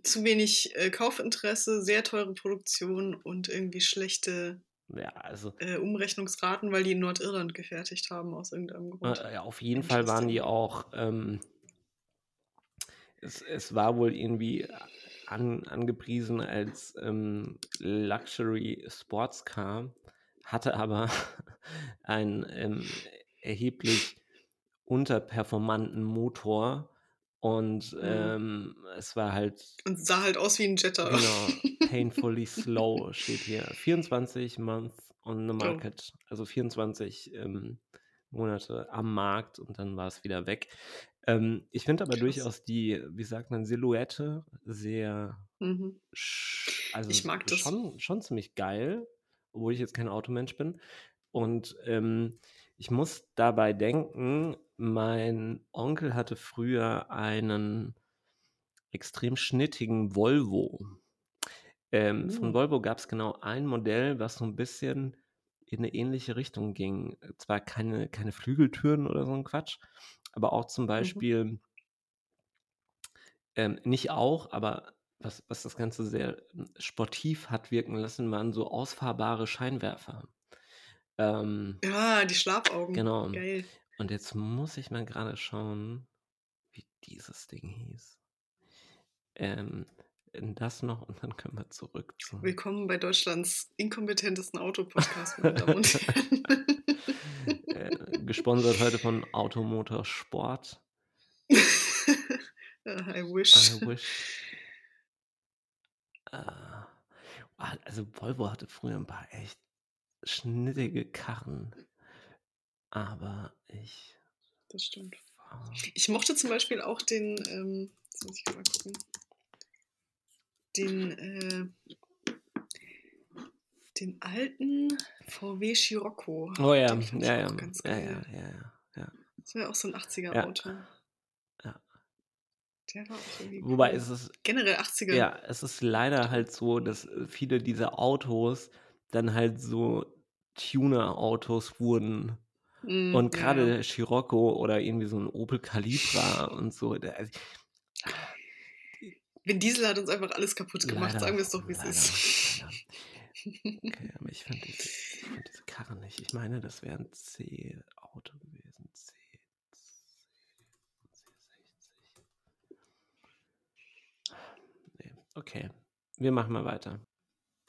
zu wenig äh, Kaufinteresse, sehr teure Produktion und irgendwie schlechte Ja, also äh, Umrechnungsraten, weil die in Nordirland gefertigt haben, aus irgendeinem Grund. Äh, ja, auf jeden Fall waren die auch, ähm, es, es war wohl irgendwie an, angepriesen als ähm, Luxury Sportscar, hatte aber einen ähm, erheblich unterperformanten Motor und ähm, es war halt Und sah halt aus wie ein Jetta. Genau, painfully slow steht hier. 24 months on Oh. the market. Also 24 ähm, Monate am Markt und dann war es wieder weg. Ähm, ich finde aber Krass. durchaus die, wie sagt man, Silhouette sehr, Mhm. also Ich mag das. Schon, schon ziemlich geil, obwohl ich jetzt kein Automensch bin. Und ähm, ich muss dabei denken, mein Onkel hatte früher einen extrem schnittigen Volvo. Ähm, Von Mm. Volvo gab es genau ein Modell, was so ein bisschen in eine ähnliche Richtung ging. Zwar keine, keine Flügeltüren oder so ein Quatsch, aber auch zum Beispiel, ähm, nicht auch, aber was, was das Ganze sehr ähm, sportiv hat wirken lassen, waren so ausfahrbare Scheinwerfer. Ähm, Ja, die Schlafaugen. Genau. Geil. und jetzt muss ich mal gerade schauen, wie dieses Ding hieß. Ähm, das noch und dann können wir zurück zu. Willkommen bei Deutschlands inkompetentesten Autopodcast, meine Damen und Herren. äh, gesponsert heute von Automotor Sport. I wish. I wish. Äh, also Volvo hatte früher ein paar echt schnittige Karren. Aber ich. Das stimmt. Ich mochte zum Beispiel auch den, ähm, jetzt muss ich mal gucken, den, äh, den alten VW Scirocco. Oh ja, Den ja, ja. ganz Ja, geil. ja, ja, ja, ja. Das war ja auch so ein 80er Ja. Ja. Der war auch irgendwie Wobei cool. es ist, Generell 80er. ja, es ist leider halt so, dass äh, viele dieser Autos dann halt so Tuner-Autos wurden. Mm, Und gerade ja. der Scirocco oder irgendwie so ein Opel Calibra und so, der, also, Vin Diesel hat uns einfach alles kaputt gemacht, leider, sagen wir es doch, wie es ist. leider. Okay, aber ich finde diese, ich diese Karre nicht. Ich meine, das wäre ein C-Auto gewesen. C, C60. Nee, okay. Wir machen mal weiter.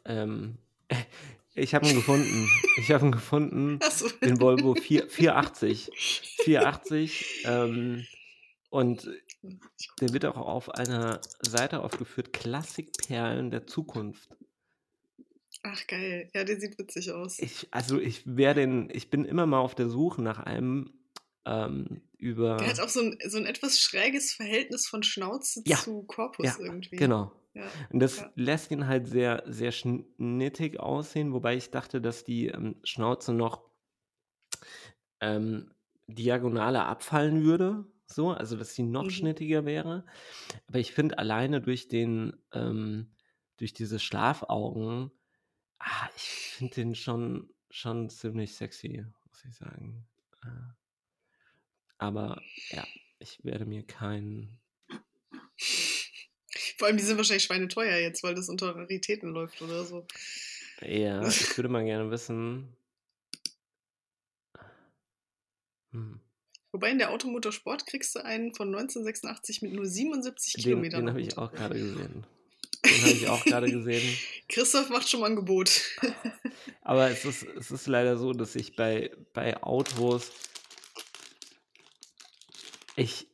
Ähm, ich habe ihn gefunden. Ich habe ihn gefunden. Achso. Den Volvo 4, 480. 480. Ähm, und der wird auch auf einer Seite aufgeführt: Klassikperlen der Zukunft. Ach geil. Ja, der sieht witzig aus. Ich, also ich wäre den, ich bin immer mal auf der Suche nach einem ähm, über. Der hat auch so ein, so ein etwas schräges Verhältnis von Schnauze Ja. zu Korpus ja, irgendwie. genau. Ja. Und das Ja. lässt ihn halt sehr, sehr schnittig aussehen, wobei ich dachte, dass die ähm, Schnauze noch ähm, diagonaler abfallen würde, so, also dass sie noch Mhm. schnittiger wäre. Aber ich finde alleine durch den, ähm, durch diese Schlafaugen, ah, ich finde den schon, schon ziemlich sexy, muss ich sagen. Äh, aber ja, ich werde mir keinen Vor allem, die sind wahrscheinlich schweineteuer jetzt, weil das unter Raritäten läuft oder so. Ja, ich würde mal gerne wissen. Hm. Wobei in der Automotorsport kriegst du einen von 1986 mit nur 77 Den, Kilometern. den habe ich auch gerade gesehen. Den habe ich auch gerade gesehen. Christoph macht schon mal ein Gebot. Aber es ist, es ist leider so, dass ich bei, bei Autos. Ich.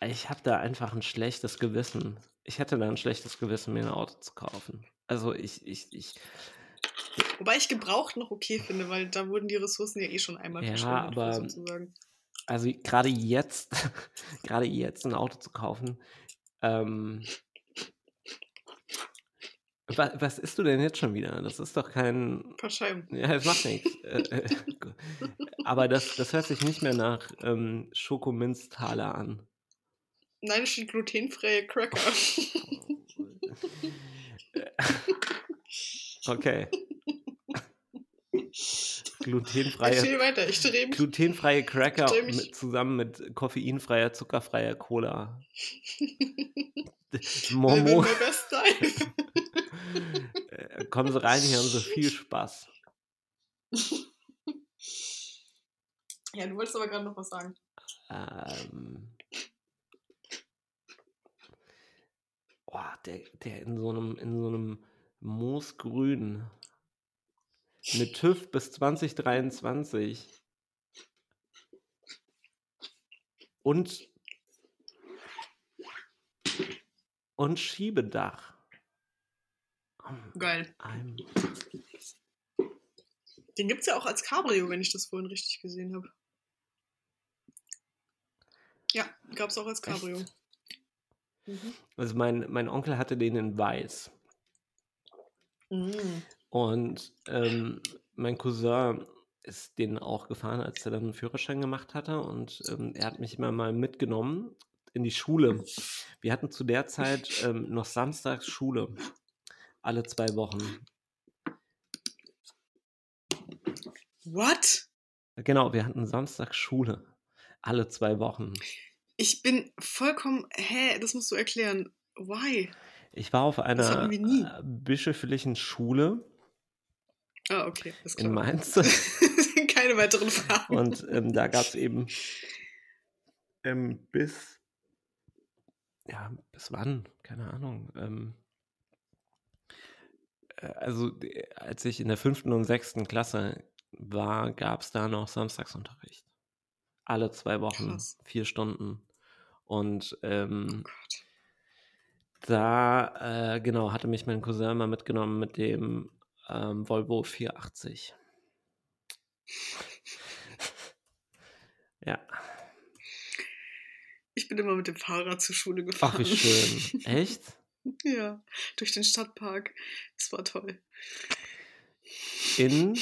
Ich habe da einfach ein schlechtes Gewissen. Ich hätte da ein schlechtes Gewissen, mir ein Auto zu kaufen. Also ich, ich, ich. Wobei ich gebraucht noch okay finde, weil da wurden die Ressourcen ja eh schon einmal Ja, verschwendet, aber- sozusagen. Also gerade jetzt, gerade jetzt ein Auto zu kaufen. Ähm, was, was isst du denn jetzt schon wieder? Das ist doch kein. Ein paar Scheiben. Ja, das macht nichts. Äh, äh, Aber das, das hört sich nicht mehr nach ähm, Schokominztaler an. Nein, es steht glutenfreie Cracker. Okay. Ich Glutenfreie, stehe weiter, ich drehe mich. glutenfreie Cracker mich- mit, zusammen mit koffeinfreier, zuckerfreier Cola. Momo, äh, kommen Sie rein, hier haben Sie viel Spaß. Ja, du wolltest aber gerade noch was sagen. Ähm, oh, der, der in so einem, in so einem Moosgrün. Mit TÜV bis 2023. Und, und Schiebedach. Geil. Ein, Den gibt es ja auch als Cabrio, wenn ich das vorhin richtig gesehen habe. Ja, gab es auch als Cabrio. Echt? Mhm. also mein, mein Onkel hatte den in weiß. Mhm. Und ähm, mein Cousin ist den auch gefahren, als er dann einen Führerschein gemacht hatte. Und ähm, er hat mich immer mal mitgenommen in die Schule. Wir hatten zu der Zeit ähm, noch samstags Schule. Alle zwei Wochen. What? Genau, wir hatten samstags Schule. Alle zwei Wochen. Ich bin vollkommen. Hä, das musst du erklären. Why? Ich war auf einer äh, bischöflichen Schule Ah, okay. Ist in klar. Mainz. Keine weiteren Fragen. Und ähm, da gab es eben ähm, bis ja, bis wann? Keine Ahnung. Ähm, äh, also, als ich in der fünften und sechsten Klasse war, gab es da noch Samstagsunterricht. Alle zwei Wochen, Krass. vier Stunden. Und ähm, oh da, äh, genau, hatte mich mein Cousin mal mitgenommen mit dem ähm, Volvo 480. ja. Ich bin immer mit dem Fahrrad zur Schule gefahren. Ach, wie schön. Echt? ja, durch den Stadtpark. Das war toll. In?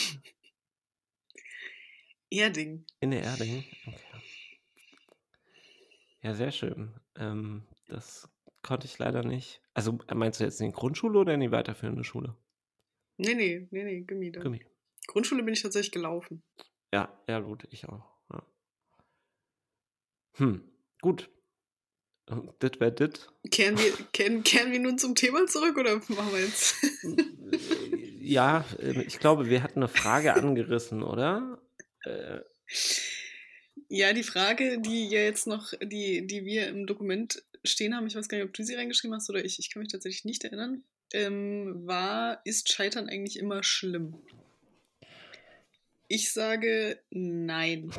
Erding. In der Erding? Okay. Ja, sehr schön. Ähm, das konnte ich leider nicht. Also meinst du jetzt in die Grundschule oder in die weiterführende Schule? Nee, nee, nee, nee, Gummi. Dann. Gummi. Grundschule bin ich tatsächlich gelaufen. Ja, ja, gut, ich auch. Ja. Hm, gut. Das wäre das. Kehren wir, kehren, kehren wir nun zum Thema zurück oder machen wir jetzt? ja, ähm, ich glaube, wir hatten eine Frage angerissen, oder? Äh, ja, die Frage, die ja jetzt noch, die, die wir im Dokument stehen haben, ich weiß gar nicht, ob du sie reingeschrieben hast oder ich, ich kann mich tatsächlich nicht erinnern, ähm, war, ist Scheitern eigentlich immer schlimm? Ich sage nein.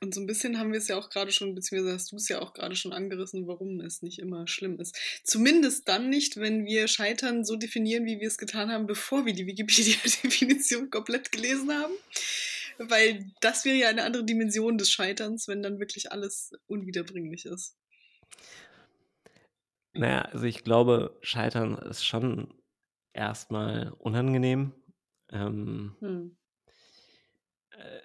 Und so ein bisschen haben wir es ja auch gerade schon, beziehungsweise hast du es ja auch gerade schon angerissen, warum es nicht immer schlimm ist. Zumindest dann nicht, wenn wir Scheitern so definieren, wie wir es getan haben, bevor wir die Wikipedia-Definition komplett gelesen haben. Weil das wäre ja eine andere Dimension des Scheiterns, wenn dann wirklich alles unwiederbringlich ist. Naja, also ich glaube, Scheitern ist schon erstmal unangenehm. Ähm, hm. äh,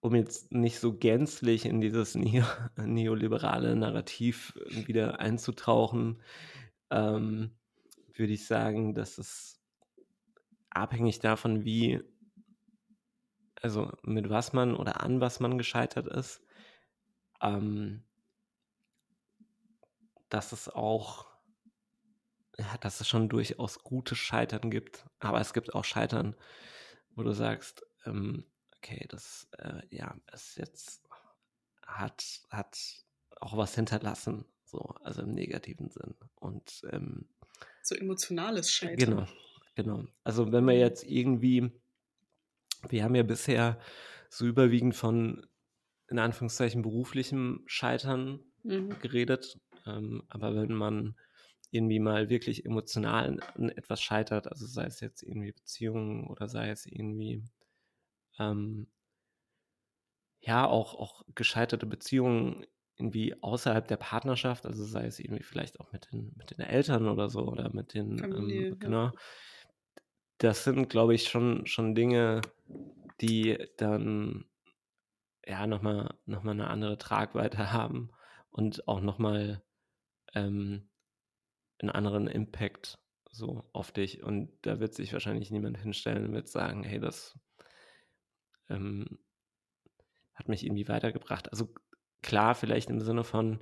um jetzt nicht so gänzlich in dieses neo neoliberale Narrativ wieder einzutauchen, ähm, würde ich sagen, dass es abhängig davon, wie, also mit was man oder an was man gescheitert ist, ähm, dass es auch, ja, dass es schon durchaus gutes Scheitern gibt, aber es gibt auch Scheitern, wo du sagst, ähm, okay, das äh, ja, ist jetzt hat, hat auch was hinterlassen, so, also im negativen Sinn. Und ähm, so emotionales Scheitern. Genau, genau. Also wenn wir mhm. jetzt irgendwie, wir haben ja bisher so überwiegend von in Anführungszeichen beruflichem Scheitern mhm. geredet, ähm, aber wenn man irgendwie mal wirklich emotional an etwas scheitert, also sei es jetzt irgendwie Beziehungen oder sei es irgendwie ähm, ja, auch, auch gescheiterte Beziehungen irgendwie außerhalb der Partnerschaft, also sei es irgendwie vielleicht auch mit den, mit den Eltern oder so oder mit den, Familie, ähm, genau. Ja. Das sind, glaube ich, schon, schon Dinge, die dann ja nochmal noch mal eine andere Tragweite haben und auch nochmal ähm, einen anderen Impact so auf dich. Und da wird sich wahrscheinlich niemand hinstellen und wird sagen, hey, das ähm, hat mich irgendwie weitergebracht. Also klar, vielleicht im Sinne von,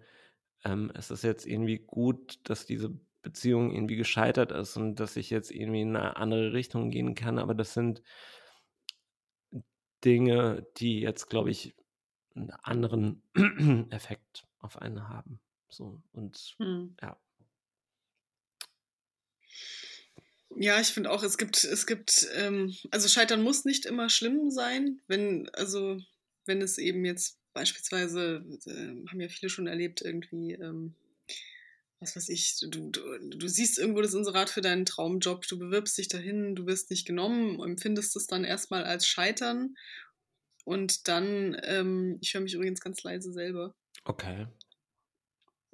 ähm, es ist jetzt irgendwie gut, dass diese Beziehung irgendwie gescheitert ist und dass ich jetzt irgendwie in eine andere Richtung gehen kann, aber das sind Dinge, die jetzt, glaube ich, einen anderen Effekt auf einen haben. So und hm. ja. Ja, ich finde auch, es gibt, es gibt, ähm, also Scheitern muss nicht immer schlimm sein, wenn, also wenn es eben jetzt beispielsweise, äh, haben ja viele schon erlebt, irgendwie, ähm, was weiß ich, du, du, du siehst irgendwo das Inserat für deinen Traumjob, du bewirbst dich dahin, du wirst nicht genommen, empfindest es dann erstmal als Scheitern und dann, ähm, ich höre mich übrigens ganz leise selber. Okay.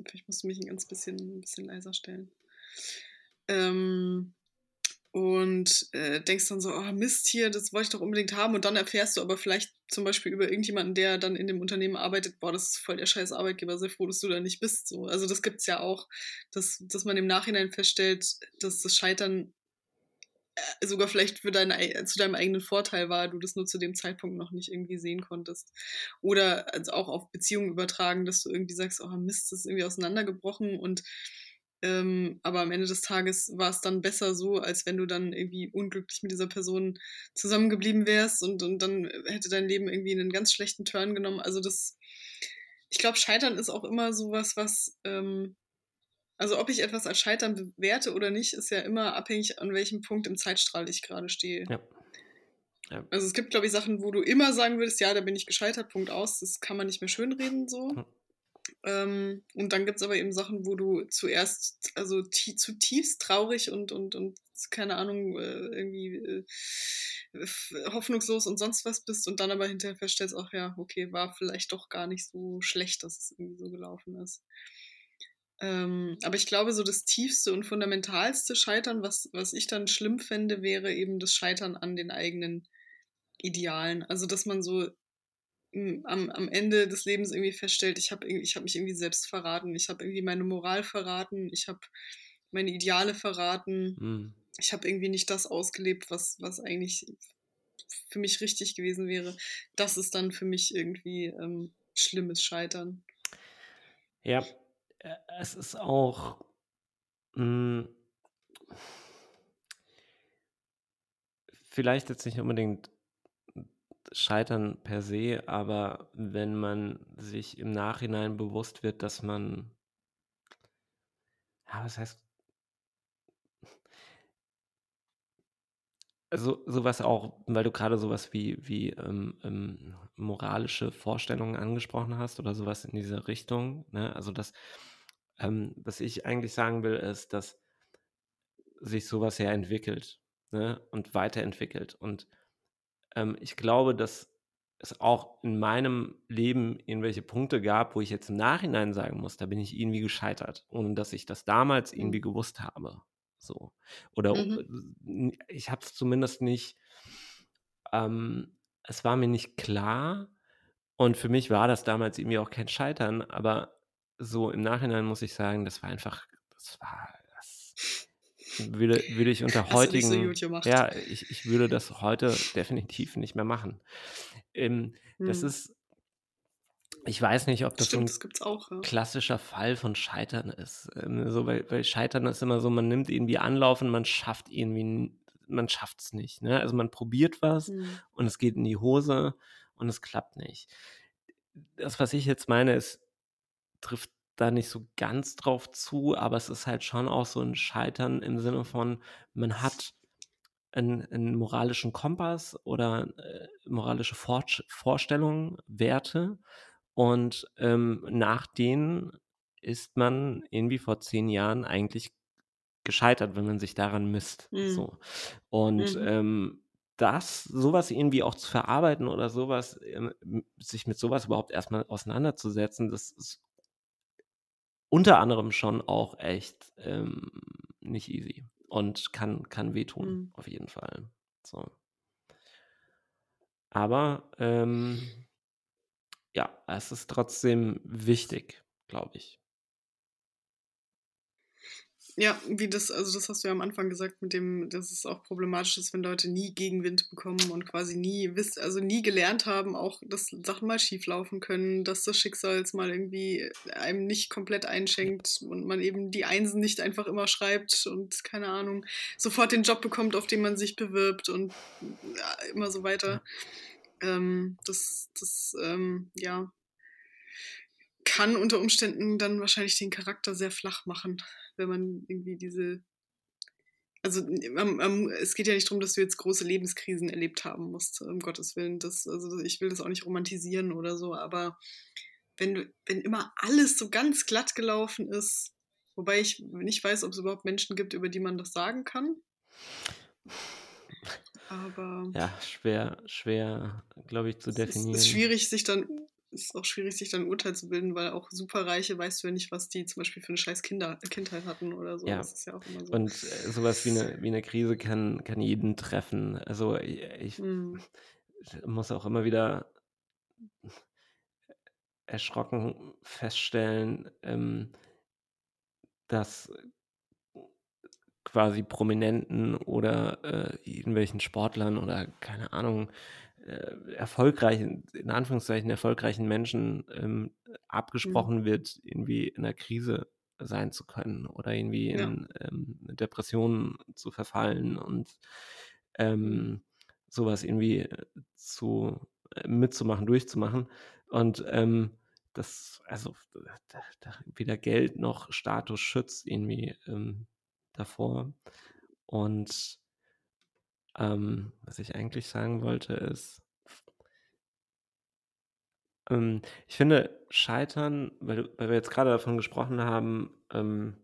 Vielleicht musst du mich ein ganz bisschen, ein bisschen leiser stellen. Ähm, und äh, denkst dann so, oh Mist hier, das wollte ich doch unbedingt haben. Und dann erfährst du aber vielleicht zum Beispiel über irgendjemanden, der dann in dem Unternehmen arbeitet, boah, das ist voll der scheiß Arbeitgeber, sehr froh, dass du da nicht bist. So. Also das gibt es ja auch, dass, dass man im Nachhinein feststellt, dass das Scheitern äh, sogar vielleicht für deine, zu deinem eigenen Vorteil war, du das nur zu dem Zeitpunkt noch nicht irgendwie sehen konntest. Oder also auch auf Beziehungen übertragen, dass du irgendwie sagst, oh Mist, das ist irgendwie auseinandergebrochen und ähm, aber am Ende des Tages war es dann besser so, als wenn du dann irgendwie unglücklich mit dieser Person zusammengeblieben wärst und, und dann hätte dein Leben irgendwie einen ganz schlechten Turn genommen. Also das, ich glaube, Scheitern ist auch immer sowas, was, ähm, also ob ich etwas als Scheitern bewerte oder nicht, ist ja immer abhängig, an welchem Punkt im Zeitstrahl ich gerade stehe. Ja. Ja. Also es gibt, glaube ich, Sachen, wo du immer sagen würdest, ja, da bin ich gescheitert, Punkt aus. Das kann man nicht mehr schönreden so. Hm. Ähm, und dann gibt es aber eben Sachen, wo du zuerst, also zutiefst traurig und, und, und keine Ahnung, äh, irgendwie äh, hoffnungslos und sonst was bist und dann aber hinterher feststellst, ach ja, okay, war vielleicht doch gar nicht so schlecht, dass es irgendwie so gelaufen ist. Ähm, aber ich glaube, so das tiefste und fundamentalste Scheitern, was, was ich dann schlimm fände, wäre eben das Scheitern an den eigenen Idealen. Also, dass man so am, am Ende des Lebens irgendwie feststellt, ich habe ich hab mich irgendwie selbst verraten, ich habe irgendwie meine Moral verraten, ich habe meine Ideale verraten, mhm. ich habe irgendwie nicht das ausgelebt, was, was eigentlich für mich richtig gewesen wäre. Das ist dann für mich irgendwie ähm, schlimmes Scheitern. Ja, äh, es ist auch. Mh, hm, vielleicht jetzt nicht unbedingt Scheitern per se, aber wenn man sich im Nachhinein bewusst wird, dass man, ja, was heißt, also sowas auch, weil du gerade sowas wie, wie ähm, ähm, moralische Vorstellungen angesprochen hast oder sowas in dieser Richtung, ne? Also das, ähm, was ich eigentlich sagen will, ist, dass sich sowas ja entwickelt ne? und weiterentwickelt und ähm, ich glaube, dass es auch in meinem Leben irgendwelche Punkte gab, wo ich jetzt im Nachhinein sagen muss, da bin ich irgendwie gescheitert, ohne dass ich das damals irgendwie mhm. gewusst habe. So. Oder mhm. ich habe es zumindest nicht, ähm, es war mir nicht klar. Und für mich war das damals irgendwie auch kein Scheitern, aber so im Nachhinein muss ich sagen, das war einfach, das war, würde, würde ich unter heutigen. So ja, ich, ich würde das heute definitiv nicht mehr machen. Ähm, hm. Das ist. Ich weiß nicht, ob das Stimmt, so ein auch, ja. klassischer Fall von Scheitern ist. Ähm, so, weil, weil Scheitern ist immer so, man nimmt irgendwie Anlauf und man schafft irgendwie, man schafft es nicht. Ne? Also man probiert was hm. und es geht in die Hose und es klappt nicht. Das, was ich jetzt meine, ist, trifft da nicht so ganz drauf zu, aber es ist halt schon auch so ein Scheitern im Sinne von, man hat einen, einen moralischen Kompass oder äh, moralische Vor Vorstellungen, Werte und ähm, nach denen ist man irgendwie vor zehn Jahren eigentlich gescheitert, wenn man sich daran misst. Mhm. So. Und mhm. ähm, das, sowas irgendwie auch zu verarbeiten oder sowas, ähm, sich mit sowas überhaupt erstmal auseinanderzusetzen, das ist unter anderem schon auch echt ähm, nicht easy und kann, kann wehtun, mhm. auf jeden Fall. So. Aber ähm, ja, es ist trotzdem wichtig, glaube ich. Ja, wie das, also das hast du ja am Anfang gesagt, mit dem, dass es auch problematisch ist, wenn Leute nie Gegenwind bekommen und quasi nie wiss, also nie gelernt haben, auch dass Sachen mal schief laufen können, dass das Schicksal jetzt mal irgendwie einem nicht komplett einschenkt und man eben die Einsen nicht einfach immer schreibt und keine Ahnung, sofort den Job bekommt, auf den man sich bewirbt und ja, immer so weiter. Ähm, das, das, ähm, ja, kann unter Umständen dann wahrscheinlich den Charakter sehr flach machen wenn man irgendwie diese. Also um, um, es geht ja nicht darum, dass du jetzt große Lebenskrisen erlebt haben musst, um Gottes Willen. Das, also ich will das auch nicht romantisieren oder so, aber wenn, du, wenn immer alles so ganz glatt gelaufen ist, wobei ich nicht weiß, ob es überhaupt Menschen gibt, über die man das sagen kann. Aber. Ja, schwer, schwer, glaube ich, zu definieren. Es ist schwierig, sich dann ist auch schwierig, sich dann ein Urteil zu bilden, weil auch Superreiche weißt du ja nicht, was die zum Beispiel für eine scheiß Kinder, Kindheit hatten oder so. Ja. Das ist ja auch immer so. Und äh, sowas wie eine, wie eine Krise kann, kann jeden treffen. Also ich, ich hm. muss auch immer wieder erschrocken feststellen, ähm, dass quasi Prominenten oder äh, irgendwelchen Sportlern oder keine Ahnung, äh, erfolgreichen, in Anführungszeichen erfolgreichen Menschen ähm, mhm. abgesprochen mhm. wird, irgendwie in einer Krise sein zu können oder irgendwie ja. in ähm, Depressionen zu verfallen und ähm, sowas irgendwie zu äh, mitzumachen, durchzumachen. Und ähm, das, also da, da weder Geld noch Status schützt irgendwie ähm, davor. Und ähm, was ich eigentlich sagen wollte ist, ähm, ich finde Scheitern, weil, weil wir jetzt gerade davon gesprochen haben, ähm,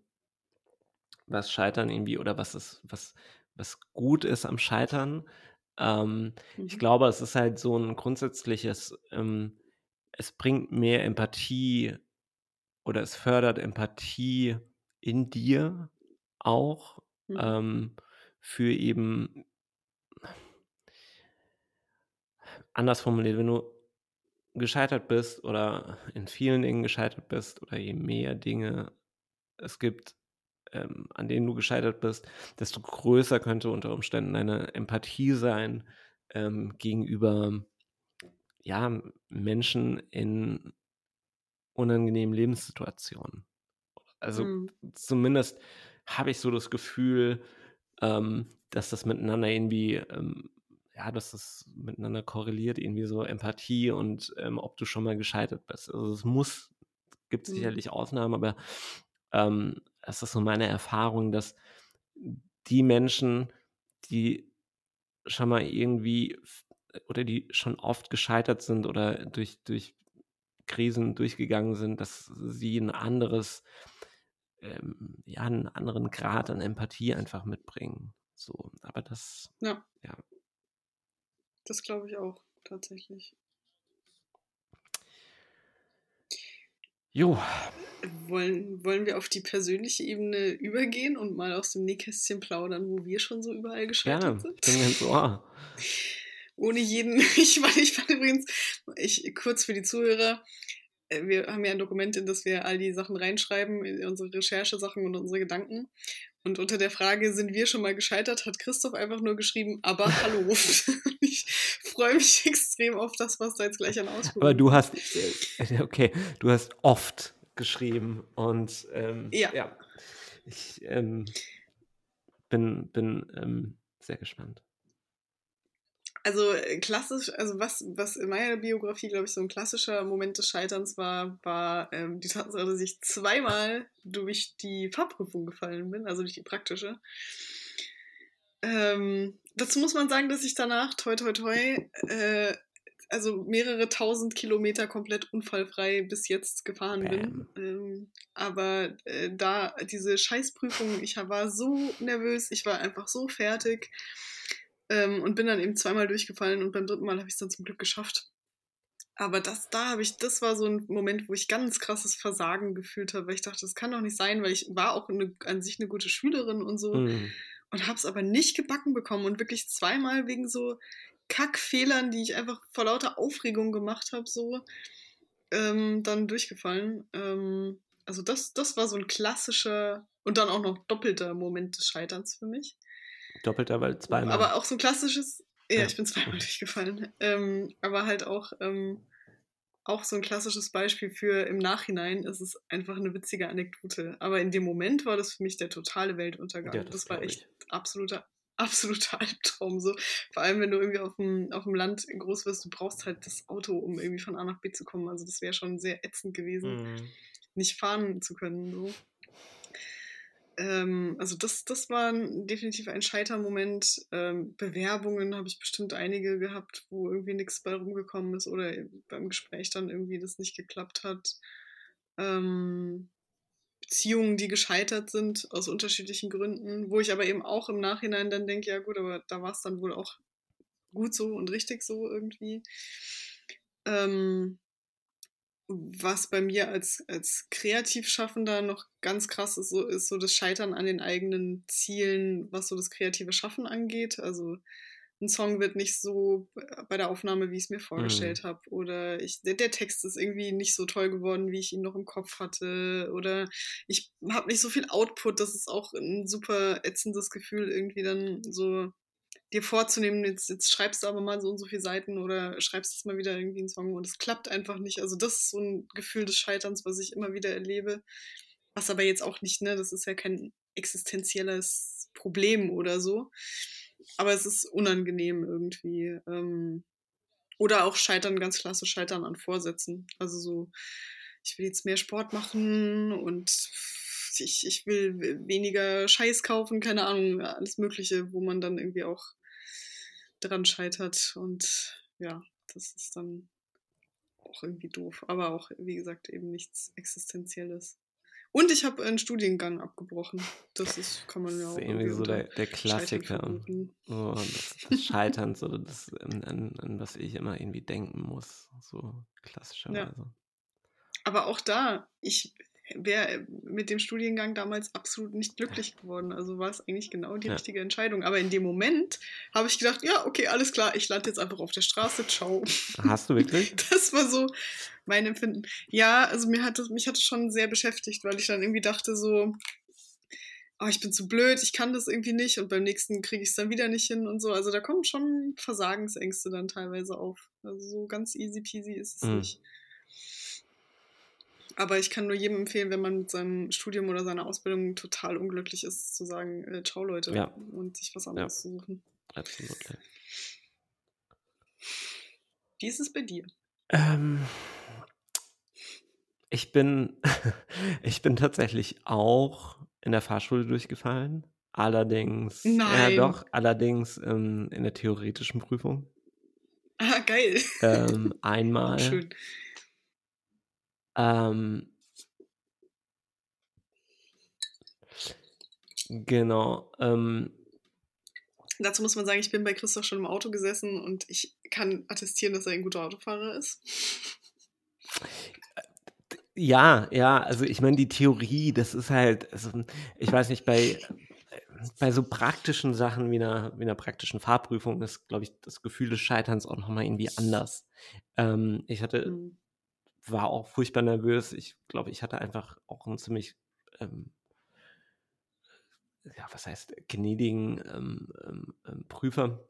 was Scheitern irgendwie oder was ist, was, was gut ist am Scheitern. Ähm, mhm. Ich glaube, es ist halt so ein grundsätzliches, ähm, es bringt mehr Empathie oder es fördert Empathie in dir auch mhm. ähm, für eben anders formuliert, wenn du gescheitert bist oder in vielen Dingen gescheitert bist oder je mehr Dinge es gibt, ähm, an denen du gescheitert bist, desto größer könnte unter Umständen deine Empathie sein ähm, gegenüber ja, Menschen in unangenehmen Lebenssituationen. Also mhm. zumindest habe ich so das Gefühl, ähm, dass das miteinander irgendwie, ähm, ja, dass das miteinander korreliert, irgendwie so Empathie und ähm, ob du schon mal gescheitert bist. Also es muss, gibt mhm. sicherlich Ausnahmen, aber ähm, es ist so meine Erfahrung, dass die Menschen, die schon mal irgendwie oder die schon oft gescheitert sind oder durch, durch Krisen durchgegangen sind, dass sie ein anderes, ähm, ja, einen anderen Grad an Empathie einfach mitbringen. So, aber das, ja. ja. Das glaube ich auch, tatsächlich. Jo. Wollen, wollen wir auf die persönliche Ebene übergehen und mal aus dem Nähkästchen plaudern, wo wir schon so überall gescheitert Gerne. sind? Ohr. Ohne jeden, ich fand, ich fand übrigens, ich, kurz für die Zuhörer, äh, wir haben ja ein Dokument, in das wir all die Sachen reinschreiben, unsere Recherchesachen und unsere Gedanken. Und unter der Frage, sind wir schon mal gescheitert, hat Christoph einfach nur geschrieben, aber hallo. ich freue mich extrem auf das, was da jetzt gleich an Ausführungen Aber du hast, äh, okay, du hast oft geschrieben und ähm, ja. ja. ich ähm, bin, bin ähm, sehr gespannt. Also äh, klassisch, also was, was in meiner Biografie, glaube ich, so ein klassischer Moment des Scheiterns war, war ähm, die Tatsache, dass ich zweimal durch die Fahrprüfung gefallen bin, also durch die praktische. Ähm, dazu muss man sagen, dass ich danach, toi toi toi, äh, also mehrere tausend Kilometer komplett unfallfrei bis jetzt gefahren Bam. bin. Ähm, aber äh, da diese Scheißprüfung, ich war so nervös, ich war einfach so fertig. Ähm, und bin dann eben zweimal durchgefallen und beim dritten Mal habe ich es dann zum Glück geschafft. Aber das, da habe ich, das war so ein Moment, wo ich ganz krasses Versagen gefühlt habe, weil ich dachte, das kann doch nicht sein, weil ich war auch eine, an sich eine gute Schülerin und so mhm. und habe es aber nicht gebacken bekommen und wirklich zweimal wegen so Kackfehlern, die ich einfach vor lauter Aufregung gemacht habe, so ähm, dann durchgefallen. Ähm, also das, das war so ein klassischer und dann auch noch doppelter Moment des Scheiterns für mich. Doppelter, weil zweimal. Aber auch so ein klassisches, ja, ja. ich bin zweimal durchgefallen. Ähm, aber halt auch, ähm, auch so ein klassisches Beispiel für im Nachhinein ist es einfach eine witzige Anekdote. Aber in dem Moment war das für mich der totale Weltuntergang. Ja, das, das war echt ich. absoluter, absoluter Albtraum. So. Vor allem, wenn du irgendwie auf dem, auf dem Land groß wirst, du brauchst halt das Auto, um irgendwie von A nach B zu kommen. Also das wäre schon sehr ätzend gewesen, mhm. nicht fahren zu können. So. Ähm, also das, das war definitiv ein Scheitermoment. Ähm, Bewerbungen habe ich bestimmt einige gehabt, wo irgendwie nichts bei rumgekommen ist oder beim Gespräch dann irgendwie das nicht geklappt hat. Ähm, Beziehungen, die gescheitert sind aus unterschiedlichen Gründen, wo ich aber eben auch im Nachhinein dann denke, ja gut, aber da war es dann wohl auch gut so und richtig so irgendwie. Ähm, was bei mir als, als Kreativschaffender noch ganz krass ist, so, ist so das Scheitern an den eigenen Zielen, was so das kreative Schaffen angeht. Also ein Song wird nicht so bei der Aufnahme, wie ich es mir vorgestellt mhm. habe. Oder ich, der, der, Text ist irgendwie nicht so toll geworden, wie ich ihn noch im Kopf hatte. Oder ich habe nicht so viel Output. Das ist auch ein super ätzendes Gefühl, irgendwie dann so dir vorzunehmen, jetzt, jetzt schreibst du aber mal so und so viele Seiten oder schreibst jetzt mal wieder irgendwie einen Song und es klappt einfach nicht. Also das ist so ein Gefühl des Scheiterns, was ich immer wieder erlebe. Was aber jetzt auch nicht, ne, das ist ja kein existenzielles Problem oder so. Aber es ist unangenehm irgendwie. Ähm, oder auch Scheitern, ganz klasse Scheitern an Vorsätzen. Also so ich will jetzt mehr Sport machen und ich, ich will weniger Scheiß kaufen, keine Ahnung, alles Mögliche, wo man dann irgendwie auch dran scheitert. Und ja, das ist dann auch irgendwie doof. Aber auch, wie gesagt, eben nichts Existenzielles. Und ich habe einen Studiengang abgebrochen. Das ist, kann man ja auch. Das ist irgendwie so der, der Klassiker. So, das, das Scheiterns oder das, an, an, an, was ich immer irgendwie denken muss. So klassischerweise. Ja. Aber auch da, ich wäre mit dem Studiengang damals absolut nicht glücklich geworden. Also war es eigentlich genau die ja. richtige Entscheidung. Aber in dem Moment habe ich gedacht, ja, okay, alles klar, ich lande jetzt einfach auf der Straße, ciao. Hast du wirklich? Das war so mein Empfinden. Ja, also mir hat das, mich hat es schon sehr beschäftigt, weil ich dann irgendwie dachte so, oh, ich bin zu blöd, ich kann das irgendwie nicht und beim nächsten kriege ich es dann wieder nicht hin und so. Also da kommen schon Versagensängste dann teilweise auf. Also so ganz easy peasy ist es mhm. nicht. Aber ich kann nur jedem empfehlen, wenn man mit seinem Studium oder seiner Ausbildung total unglücklich ist, zu sagen, äh, ciao Leute ja. und sich was anderes ja. zu suchen. Absolut. Wie ist es bei dir? Ähm, ich bin, ich bin tatsächlich auch in der Fahrschule durchgefallen. Allerdings, Nein. ja doch, allerdings ähm, in der theoretischen Prüfung. Ah, geil. Ähm, einmal. Schön. Ähm, genau. Ähm, Dazu muss man sagen, ich bin bei Christoph schon im Auto gesessen und ich kann attestieren, dass er ein guter Autofahrer ist. Ja, ja, also ich meine, die Theorie, das ist halt, also ich weiß nicht, bei, bei so praktischen Sachen wie einer, wie einer praktischen Fahrprüfung ist, glaube ich, das Gefühl des Scheiterns auch nochmal irgendwie anders. Ähm, ich hatte mhm war auch furchtbar nervös. Ich glaube, ich hatte einfach auch einen ziemlich, ähm, ja, was heißt, gnädigen ähm, ähm, ähm Prüfer.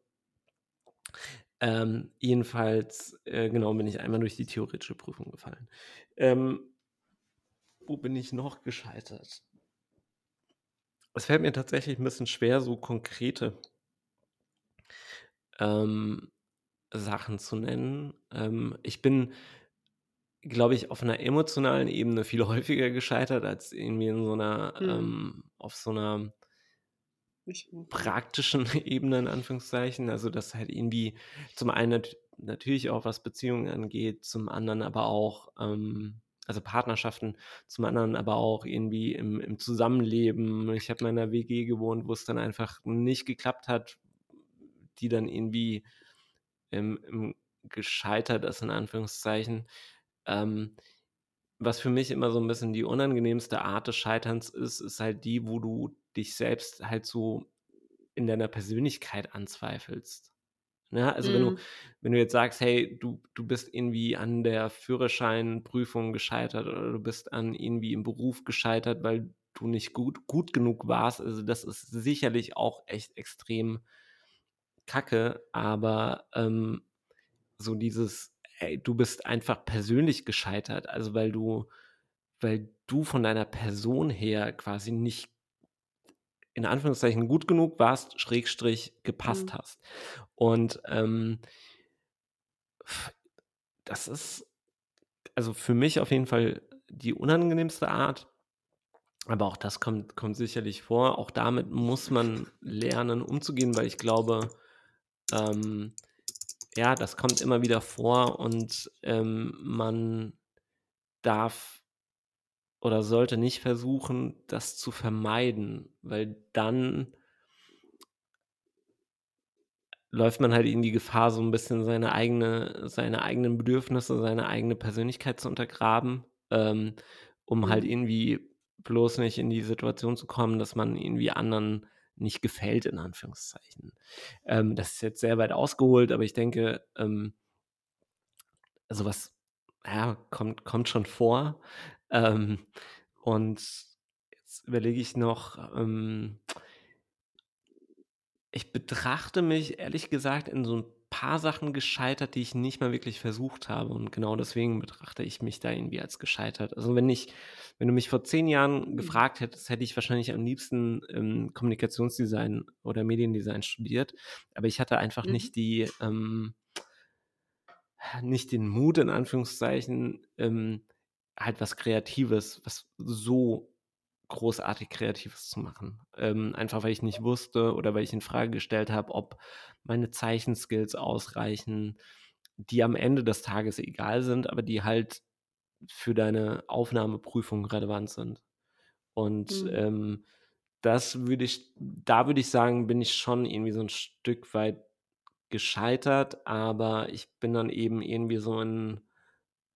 Ähm, jedenfalls, äh, genau, bin ich einmal durch die theoretische Prüfung gefallen. Ähm, wo bin ich noch gescheitert? Es fällt mir tatsächlich ein bisschen schwer, so konkrete Sachen zu nennen. ich bin glaube ich, auf einer emotionalen Ebene viel häufiger gescheitert als irgendwie in so einer, mhm. ähm, auf so einer praktischen Ebene, in Anführungszeichen. Also, dass halt irgendwie zum einen natürlich auch was Beziehungen angeht, zum anderen aber auch, ähm, also Partnerschaften, zum anderen aber auch irgendwie im, im Zusammenleben. Ich habe in einer WG gewohnt, wo es dann einfach nicht geklappt hat, die dann irgendwie im, im gescheitert ist, in Anführungszeichen. Ähm, was für mich immer so ein bisschen die unangenehmste Art des Scheiterns ist, ist halt die, wo du dich selbst halt so in deiner Persönlichkeit anzweifelst. Ne? Also mm. wenn du, mhm. wenn du jetzt sagst, hey, du, du bist irgendwie an der Führerscheinprüfung gescheitert oder du bist an irgendwie im Beruf gescheitert, weil du nicht gut, gut genug warst, also das ist sicherlich auch echt extrem kacke, aber ähm, so dieses, ey, du bist einfach persönlich gescheitert, also weil du, weil du von deiner Person her quasi nicht in Anführungszeichen gut genug warst, Schrägstrich gepasst mhm. hast. Und ähm, das ist also für mich auf jeden Fall die unangenehmste Art. Aber auch das kommt, kommt sicherlich vor. Auch damit muss man lernen, umzugehen, weil ich glaube, ähm, ja, das kommt immer wieder vor und ähm, man darf oder sollte nicht versuchen, das zu vermeiden, weil dann läuft man halt in die Gefahr, so ein bisschen seine eigene, seine eigenen Bedürfnisse, seine eigene Persönlichkeit zu untergraben, ähm, um halt mhm. irgendwie bloß nicht in die Situation zu kommen, dass man irgendwie anderen nicht gefällt, in Anführungszeichen. Ähm, das ist jetzt sehr weit ausgeholt, aber ich denke, ähm, sowas ja, kommt, kommt schon vor. Ähm, und jetzt überlege ich noch, ähm, ich betrachte mich ehrlich gesagt in so ein paar Sachen gescheitert, die ich nicht mal wirklich versucht habe. Und genau deswegen betrachte ich mich da irgendwie als gescheitert. Also wenn ich, wenn du mich vor zehn Jahren mhm. gefragt hättest, hätte ich wahrscheinlich am liebsten ähm, Kommunikationsdesign oder Mediendesign studiert. Aber ich hatte einfach mhm. nicht die, ähm, nicht den Mut, in Anführungszeichen, ähm, halt was Kreatives, was so großartig Kreatives zu machen. Ähm, einfach weil ich nicht wusste oder weil ich in Frage gestellt habe, ob meine Zeichenskills ausreichen, die am Ende des Tages egal sind, aber die halt für deine Aufnahmeprüfung relevant sind. Und mhm. ähm, das würde ich, da würde ich sagen, bin ich schon irgendwie so ein Stück weit gescheitert, aber ich bin dann eben irgendwie so ein,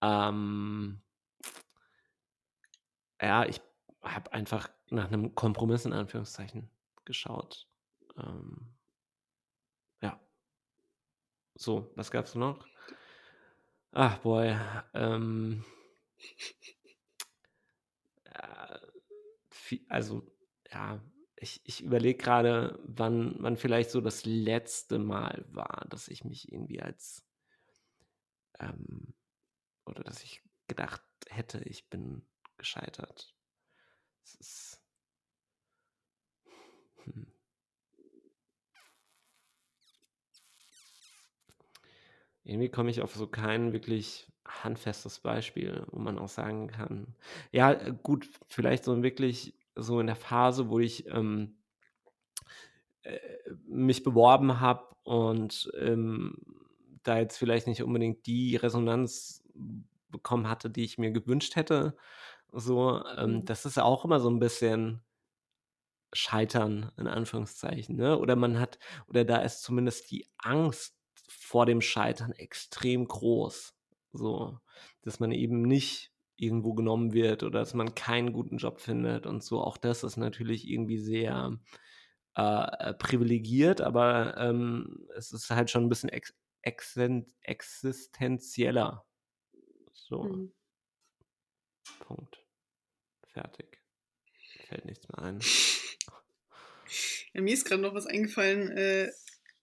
ähm, ja, ich habe einfach nach einem Kompromiss in Anführungszeichen geschaut. Ähm. So, was gab's noch? Ach, boy. Ähm, äh, also, ja, ich, ich überlege gerade, wann, wann vielleicht so das letzte Mal war, dass ich mich irgendwie als ähm, oder dass ich gedacht hätte, ich bin gescheitert. Es ist. Hm. Irgendwie komme ich auf so kein wirklich handfestes Beispiel, wo man auch sagen kann, ja, äh, gut, vielleicht so wirklich so in der Phase, wo ich ähm, äh, mich beworben habe und ähm, da jetzt vielleicht nicht unbedingt die Resonanz bekommen hatte, die ich mir gewünscht hätte. So, ähm, mhm. das ist auch immer so ein bisschen Scheitern, in Anführungszeichen, ne? Oder man hat, oder da ist zumindest die Angst vor dem Scheitern extrem groß. So, dass man eben nicht irgendwo genommen wird oder dass man keinen guten Job findet und so. Auch das ist natürlich irgendwie sehr äh, äh privilegiert, aber ähm, es ist halt schon ein bisschen ex existenzieller. So. Mhm. Punkt. Fertig. Fällt nichts mehr ein. Ja, mir ist gerade noch was eingefallen, äh,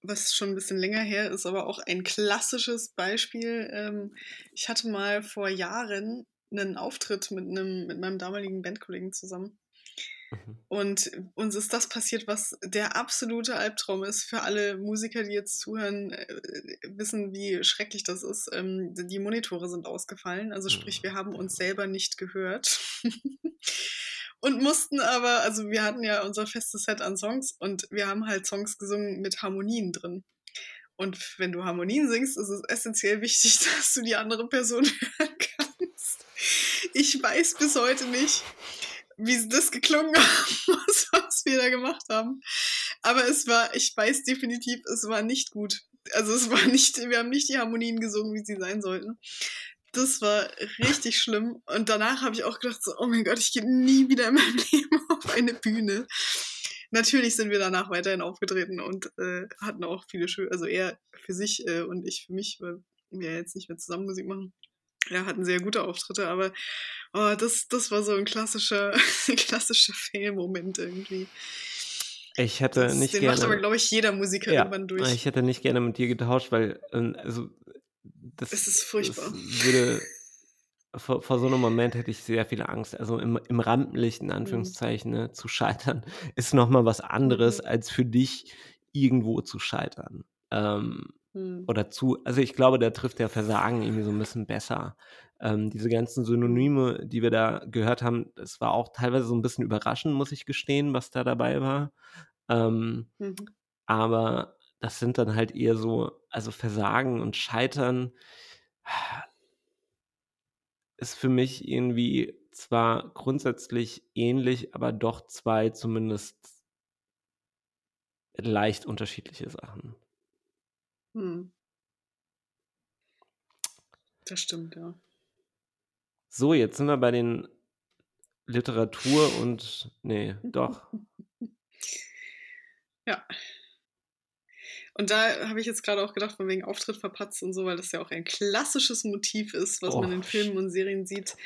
was schon ein bisschen länger her ist, aber auch ein klassisches Beispiel. Ähm, ich hatte mal vor Jahren einen Auftritt mit, einem, mit meinem damaligen Bandkollegen zusammen. Mhm. Und uns ist das passiert, was der absolute Albtraum ist für alle Musiker, die jetzt zuhören, äh, wissen, wie schrecklich das ist. Ähm, die Monitore sind ausgefallen, also sprich, wir haben uns selber nicht gehört. und mussten aber, also wir hatten ja unser festes Set an Songs und wir haben halt Songs gesungen mit Harmonien drin. Und wenn du Harmonien singst, ist es essentiell wichtig, dass du die andere Person hören kannst. Ich weiß bis heute nicht, wie das geklungen hat, was wir da gemacht haben. Aber es war, ich weiß definitiv, es war nicht gut. Also es war nicht, wir haben nicht die Harmonien gesungen, wie sie sein sollten. Das war richtig schlimm. Und danach habe ich auch gedacht, so, oh mein Gott, ich gehe nie wieder in meinem Leben auf eine Bühne. Natürlich sind wir danach weiterhin aufgetreten und äh, hatten auch viele schöne, also er für sich äh, und ich für mich, weil wir jetzt nicht mehr zusammen Musik machen. Ja, hatten sehr gute Auftritte, aber oh, das, das war so ein klassischer, klassischer Fail-Moment irgendwie. Ich hätte das, nicht den gerne. macht aber, glaube ich, jeder Musiker ja, irgendwann durch. Ich hätte nicht gerne mit dir getauscht, weil ähm, also das, es ist furchtbar. Das würde, vor, vor, so einem Moment hätte ich sehr viel Angst. Also im, im Rampenlicht, in mhm. Anführungszeichen, ne, zu scheitern, ist nochmal was anderes, mhm. als für dich irgendwo zu scheitern. Ähm, mhm. Oder zu, also ich glaube, da trifft der Versagen irgendwie so ein bisschen besser. Ähm, diese ganzen Synonyme, die wir da gehört haben, das war auch teilweise so ein bisschen überraschend, muss ich gestehen, was da dabei war. Ähm, mhm. Aber das sind dann halt eher so, also Versagen und Scheitern ist für mich irgendwie zwar grundsätzlich ähnlich, aber doch zwei zumindest leicht unterschiedliche Sachen. Hm. Das stimmt, ja. So, jetzt sind wir bei den Literatur und. Nee, doch. ja. Und da habe ich jetzt gerade auch gedacht, von wegen Auftritt verpatzt und so, weil das ja auch ein klassisches Motiv ist, was oh. man in Filmen und Serien sieht.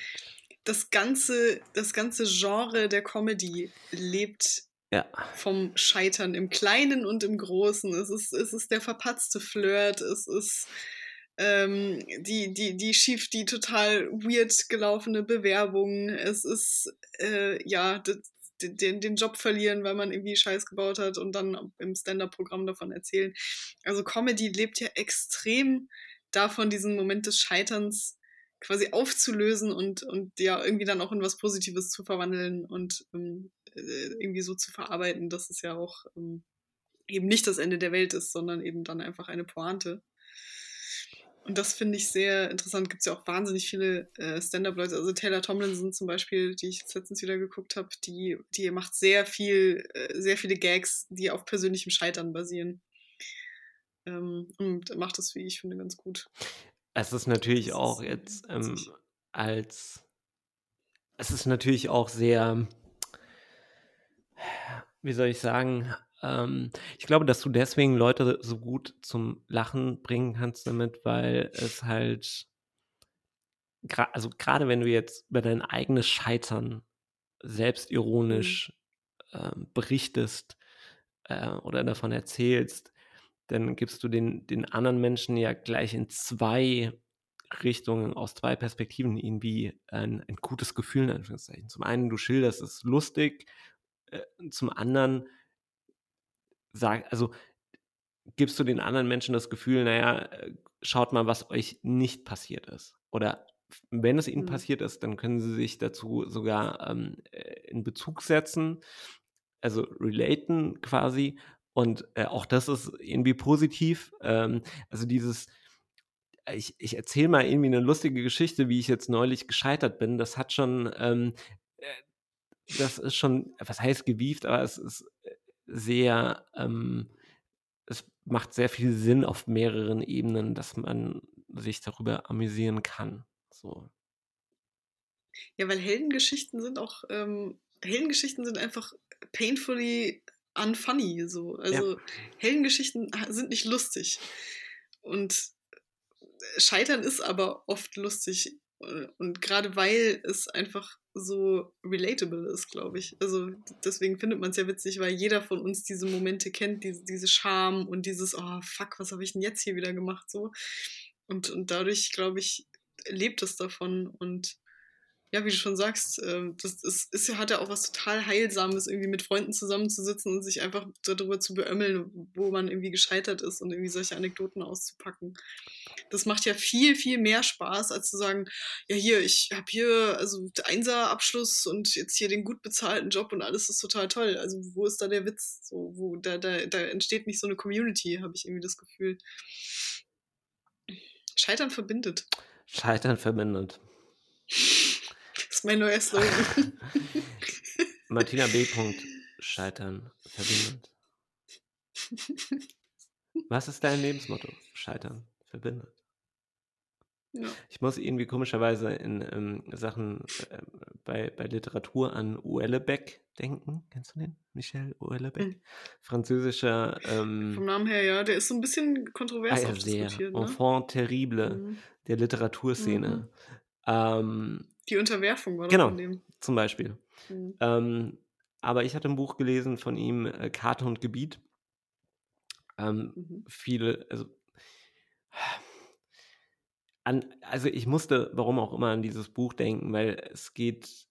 Das ganze, das ganze Genre der Comedy lebt ja. vom Scheitern im Kleinen und im Großen. Es ist, es ist der verpatzte Flirt, es ist ähm, die, die, die schief, die total weird gelaufene Bewerbung, es ist äh, ja das, den, den Job verlieren, weil man irgendwie Scheiß gebaut hat und dann im Stand-up-Programm davon erzählen. Also Comedy lebt ja extrem davon, diesen Moment des Scheiterns quasi aufzulösen und, und ja irgendwie dann auch in was Positives zu verwandeln und ähm, äh, irgendwie so zu verarbeiten, dass es ja auch ähm, eben nicht das Ende der Welt ist, sondern eben dann einfach eine Pointe. Und das finde ich sehr interessant. Gibt es ja auch wahnsinnig viele äh, Stand-up-Leute. Also Taylor Tomlinson zum Beispiel, die ich jetzt letztens wieder geguckt habe, die, die macht sehr viel, äh, sehr viele Gags, die auf persönlichem Scheitern basieren. Ähm, und macht das, wie ich finde, ganz gut. Es ist natürlich das auch ist jetzt ähm, als es ist natürlich auch sehr, wie soll ich sagen, ähm, ich glaube, dass du deswegen Leute so gut zum Lachen bringen kannst damit, weil es halt, also gerade wenn du jetzt über dein eigenes Scheitern selbstironisch mhm. äh, berichtest äh, oder davon erzählst, dann gibst du den, den anderen Menschen ja gleich in zwei Richtungen, aus zwei Perspektiven irgendwie ein, ein gutes Gefühl, in Anführungszeichen. Zum einen, du schilderst es lustig, äh, zum anderen sag, also gibst du den anderen Menschen das Gefühl, naja, äh, schaut mal, was euch nicht passiert ist. Oder wenn es ihnen mhm. passiert ist, dann können sie sich dazu sogar ähm, äh, in Bezug setzen, also relaten quasi. Und äh, auch das ist irgendwie positiv. Ähm, also dieses, ich, ich erzähle mal irgendwie eine lustige Geschichte, wie ich jetzt neulich gescheitert bin. Das hat schon, ähm, äh, das ist schon, was heißt gewieft, aber es ist sehr, ähm, es macht sehr viel Sinn auf mehreren Ebenen, dass man sich darüber amüsieren kann. So. Ja, weil Heldengeschichten sind auch, ähm, Heldengeschichten sind einfach painfully unfunny. So. Also ja. Heldengeschichten sind nicht lustig. Und Scheitern ist aber oft lustig. Und gerade weil es einfach so relatable ist, glaube ich. Also deswegen findet man es ja witzig, weil jeder von uns diese Momente kennt, diese, diese Scham und dieses, oh fuck, was habe ich denn jetzt hier wieder gemacht? So. Und, und dadurch, glaube ich, lebt es davon. Und ja, wie du schon sagst, äh, das ist, ist hat ja auch was total Heilsames, irgendwie mit Freunden zusammenzusitzen und sich einfach darüber zu beömmeln, wo man irgendwie gescheitert ist und irgendwie solche Anekdoten auszupacken das macht ja viel, viel mehr Spaß, als zu sagen, ja hier, ich habe hier also Einser-Abschluss und jetzt hier den gut bezahlten Job und alles ist total toll. Also wo ist da der Witz? So, wo, da, da, da entsteht nicht so eine Community, habe ich irgendwie das Gefühl. Scheitern verbindet. Scheitern verbindet. Ist mein neuer Slogan. Martina B. Scheitern verbindet. Was ist dein Lebensmotto? Scheitern verbindet. Ja. Ich muss irgendwie komischerweise in ähm, Sachen äh, bei, bei Literatur an Uellebeck denken. Kennst du den? Michel Uellebeck? Mhm. Französischer. Ähm, Vom Namen her, ja. Der ist so ein bisschen kontrovers ah, ja, sehr. Ne? Enfant terrible mhm. der Literaturszene. Mhm. Ähm, Die Unterwerfung war genau, von dem. Zum Beispiel. Mhm. Ähm, aber ich hatte ein Buch gelesen von ihm, äh, Karte und Gebiet. Ähm, mhm. Viele, also an, also ich musste, warum auch immer, an dieses Buch denken, weil es geht,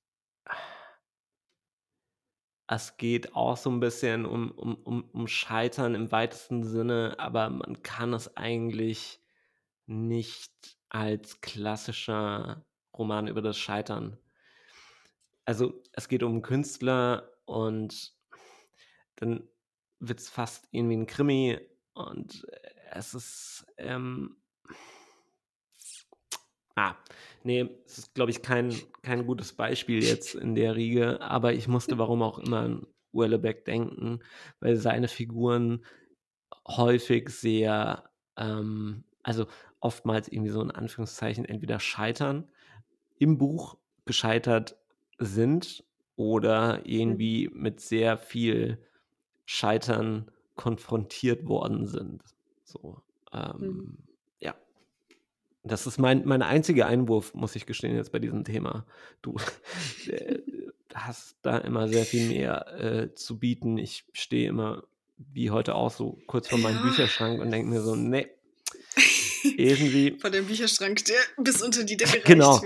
es geht auch so ein bisschen um, um, um, um Scheitern im weitesten Sinne, aber man kann es eigentlich nicht als klassischer Roman über das Scheitern. Also es geht um Künstler und dann wird es fast irgendwie ein Krimi und es ist ähm, Ah, nee, es ist, glaube ich, kein, kein gutes Beispiel jetzt in der Riege, aber ich musste warum auch immer an Wellebeck denken, weil seine Figuren häufig sehr, ähm, also oftmals irgendwie so in Anführungszeichen entweder scheitern, im Buch gescheitert sind oder mhm. irgendwie mit sehr viel Scheitern konfrontiert worden sind. So, ähm, mhm. Das ist mein, mein einziger Einwurf, muss ich gestehen, jetzt bei diesem Thema. Du äh, hast da immer sehr viel mehr äh, zu bieten. Ich stehe immer, wie heute auch, so kurz vor meinem ja. Bücherschrank und denke mir so, nee, irgendwie. Vor dem Bücherschrank, der bis unter die Decke Genau.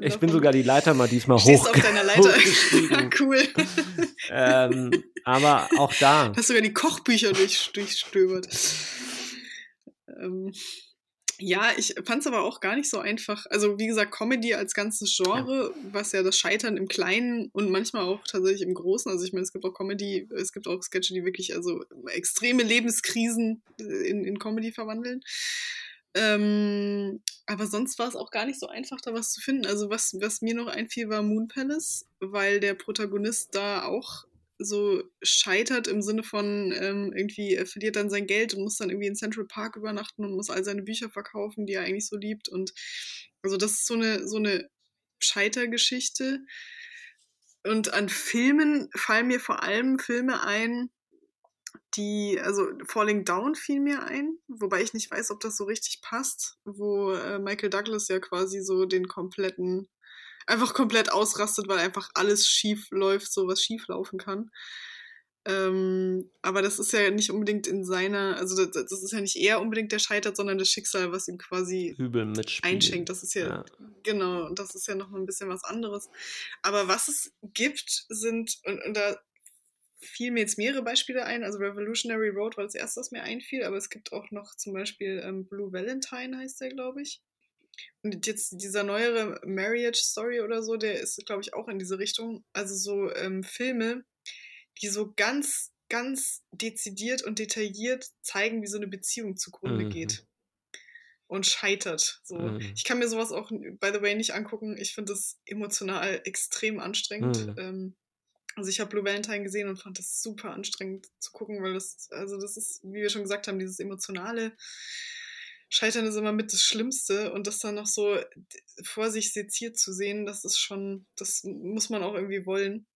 Ich bin sogar die Leiter mal diesmal hoch. auf deiner Leiter. cool. ähm, aber auch da. Hast sogar die Kochbücher durch, durchstöbert. Ähm, Ja, ich fand es aber auch gar nicht so einfach. Also, wie gesagt, Comedy als ganzes Genre, ja. was ja das Scheitern im Kleinen und manchmal auch tatsächlich im Großen. Also, ich meine, es gibt auch Comedy, es gibt auch Sketche, die wirklich also extreme Lebenskrisen in, in Comedy verwandeln. Ähm, aber sonst war es auch gar nicht so einfach, da was zu finden. Also, was, was mir noch einfiel, war Moon Palace, weil der Protagonist da auch so scheitert im Sinne von ähm, irgendwie, er verliert dann sein Geld und muss dann irgendwie in Central Park übernachten und muss all seine Bücher verkaufen, die er eigentlich so liebt. Und also das ist so eine, so eine Scheitergeschichte. Und an Filmen fallen mir vor allem Filme ein, die, also Falling Down fiel mir ein, wobei ich nicht weiß, ob das so richtig passt, wo äh, Michael Douglas ja quasi so den kompletten einfach komplett ausrastet, weil einfach alles schief läuft, so was schief laufen kann. Ähm, aber das ist ja nicht unbedingt in seiner, also das, das, ist ja nicht er unbedingt, der scheitert, sondern das Schicksal, was ihm quasi einschenkt. Das ist ja, ja, genau, das ist ja noch mal ein bisschen was anderes. Aber was es gibt, sind, und, und da fielen mir jetzt mehrere Beispiele ein. Also Revolutionary Road war das erste, was mir einfiel, aber es gibt auch noch zum Beispiel ähm, Blue Valentine heißt der, glaube ich. Und jetzt dieser neuere Marriage Story oder so, der ist, glaube ich, auch in diese Richtung. Also so ähm, Filme, die so ganz, ganz dezidiert und detailliert zeigen, wie so eine Beziehung zugrunde mhm. geht. Und scheitert. So. Mhm. Ich kann mir sowas auch, by the way, nicht angucken. Ich finde das emotional extrem anstrengend. Mhm. Ähm, also ich habe Blue Valentine gesehen und fand das super anstrengend zu gucken, weil das, also das ist, wie wir schon gesagt haben, dieses emotionale Scheitern ist immer mit das Schlimmste und das dann noch so vor sich seziert zu sehen, das ist schon, das muss man auch irgendwie wollen.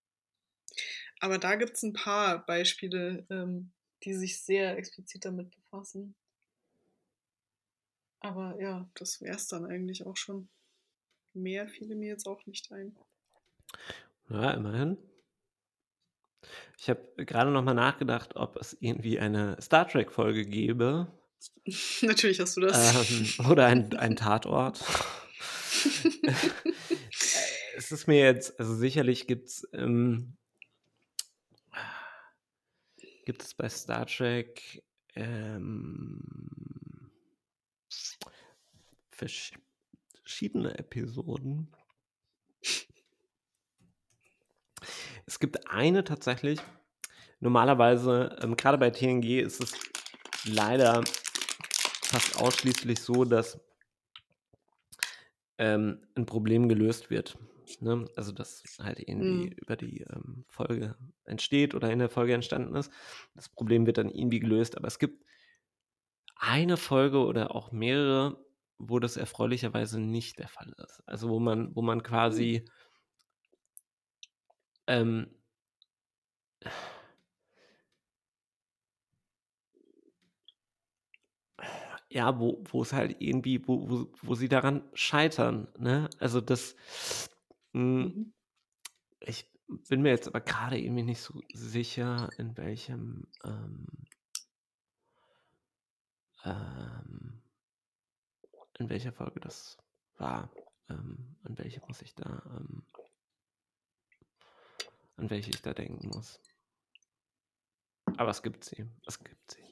Aber da gibt es ein paar Beispiele, ähm, die sich sehr explizit damit befassen. Aber ja, das wäre es dann eigentlich auch schon. Mehr fiel mir jetzt auch nicht ein. Ja, immerhin. Ich habe gerade noch mal nachgedacht, ob es irgendwie eine Star Trek-Folge gäbe, Natürlich hast du das. Ähm, oder ein, ein Tatort. es ist mir jetzt, also sicherlich gibt es ähm, gibt es bei Star Trek ähm, verschiedene Episoden. Es gibt eine tatsächlich, normalerweise, ähm, gerade bei TNG ist es leider fast ausschließlich so, dass ähm, ein Problem gelöst wird. Ne? Also, dass halt irgendwie mhm. über die ähm, Folge entsteht oder in der Folge entstanden ist. Das Problem wird dann irgendwie gelöst, aber es gibt eine Folge oder auch mehrere, wo das erfreulicherweise nicht der Fall ist. Also, wo man, wo man quasi mhm. Ähm, ja, wo, wo es halt irgendwie, wo, wo, wo sie daran scheitern, ne? Also das, mh, hm, mhm. ich bin mir jetzt aber gerade irgendwie nicht so sicher, in welchem, ähm, ähm, in welcher Folge das war. Ähm, an welche muss ich da, ähm, an welche ich da denken muss. Aber es gibt sie, es gibt sie.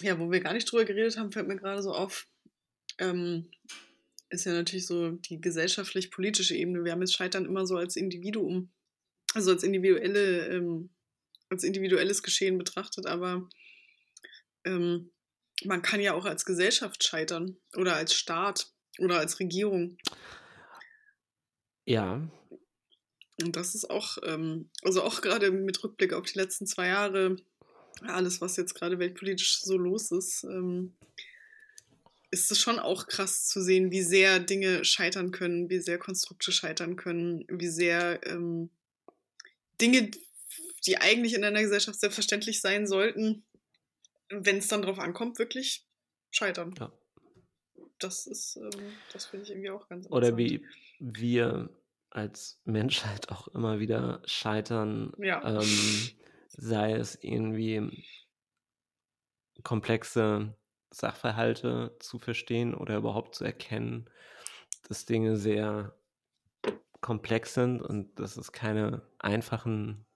ja, wo wir gar nicht drüber geredet haben, fällt mir gerade so auf, ähm, ist ja natürlich so die gesellschaftlich-politische Ebene. Wir haben jetzt Scheitern immer so als Individuum, also als individuelle, ähm, als individuelles Geschehen betrachtet, aber ähm, man kann ja auch als Gesellschaft scheitern oder als Staat oder als Regierung. Ja. Und das ist auch, ähm, also auch gerade mit Rückblick auf die letzten zwei Jahre, alles, was jetzt gerade weltpolitisch so los ist, ähm, ist es schon auch krass zu sehen, wie sehr Dinge scheitern können, wie sehr Konstrukte scheitern können, wie sehr ähm, Dinge, die eigentlich in einer Gesellschaft selbstverständlich sein sollten, wenn es dann drauf ankommt, wirklich scheitern. Ja. Das ist, ähm, das finde ich irgendwie auch ganz Oder wie wir als Menschheit auch immer wieder scheitern, ja. ähm, sei es irgendwie komplexe Sachverhalte zu verstehen oder überhaupt zu erkennen, dass Dinge sehr komplex sind und dass es keine einfachen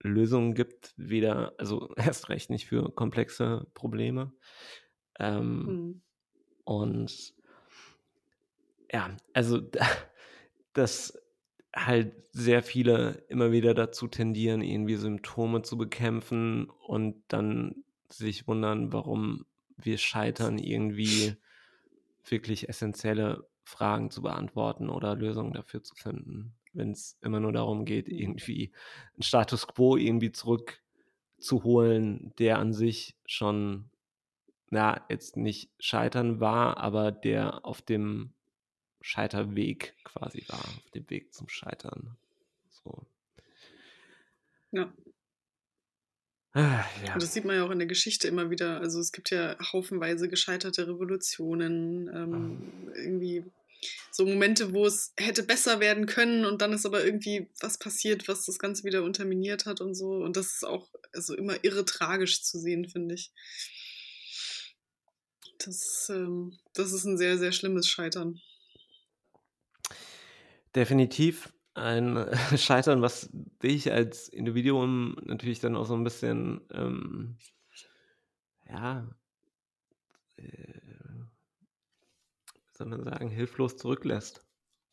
Lösungen gibt, weder, also erst recht nicht für komplexe Probleme. Ähm, mhm. Und ja, also dass halt sehr viele immer wieder dazu tendieren, irgendwie Symptome zu bekämpfen und dann sich wundern, warum wir scheitern, irgendwie wirklich essentielle Fragen zu beantworten oder Lösungen dafür zu finden. Wenn es immer nur darum geht, irgendwie einen Status quo irgendwie zurückzuholen, der an sich schon, na, jetzt nicht scheitern war, aber der auf dem Scheiterweg quasi war, auf dem Weg zum Scheitern. So. Ja. Ah, ja. Und das sieht man ja auch in der Geschichte immer wieder. Also es gibt ja haufenweise gescheiterte Revolutionen, ähm, oh. irgendwie so Momente, wo es hätte besser werden können und dann ist aber irgendwie was passiert, was das Ganze wieder unterminiert hat und so. Und das ist auch also immer irre tragisch zu sehen, finde ich. Das, ähm, das ist ein sehr, sehr schlimmes Scheitern definitiv ein Scheitern, was dich als Individuum natürlich dann auch so ein bisschen, ähm, ja, äh, wie soll man sagen, hilflos zurücklässt.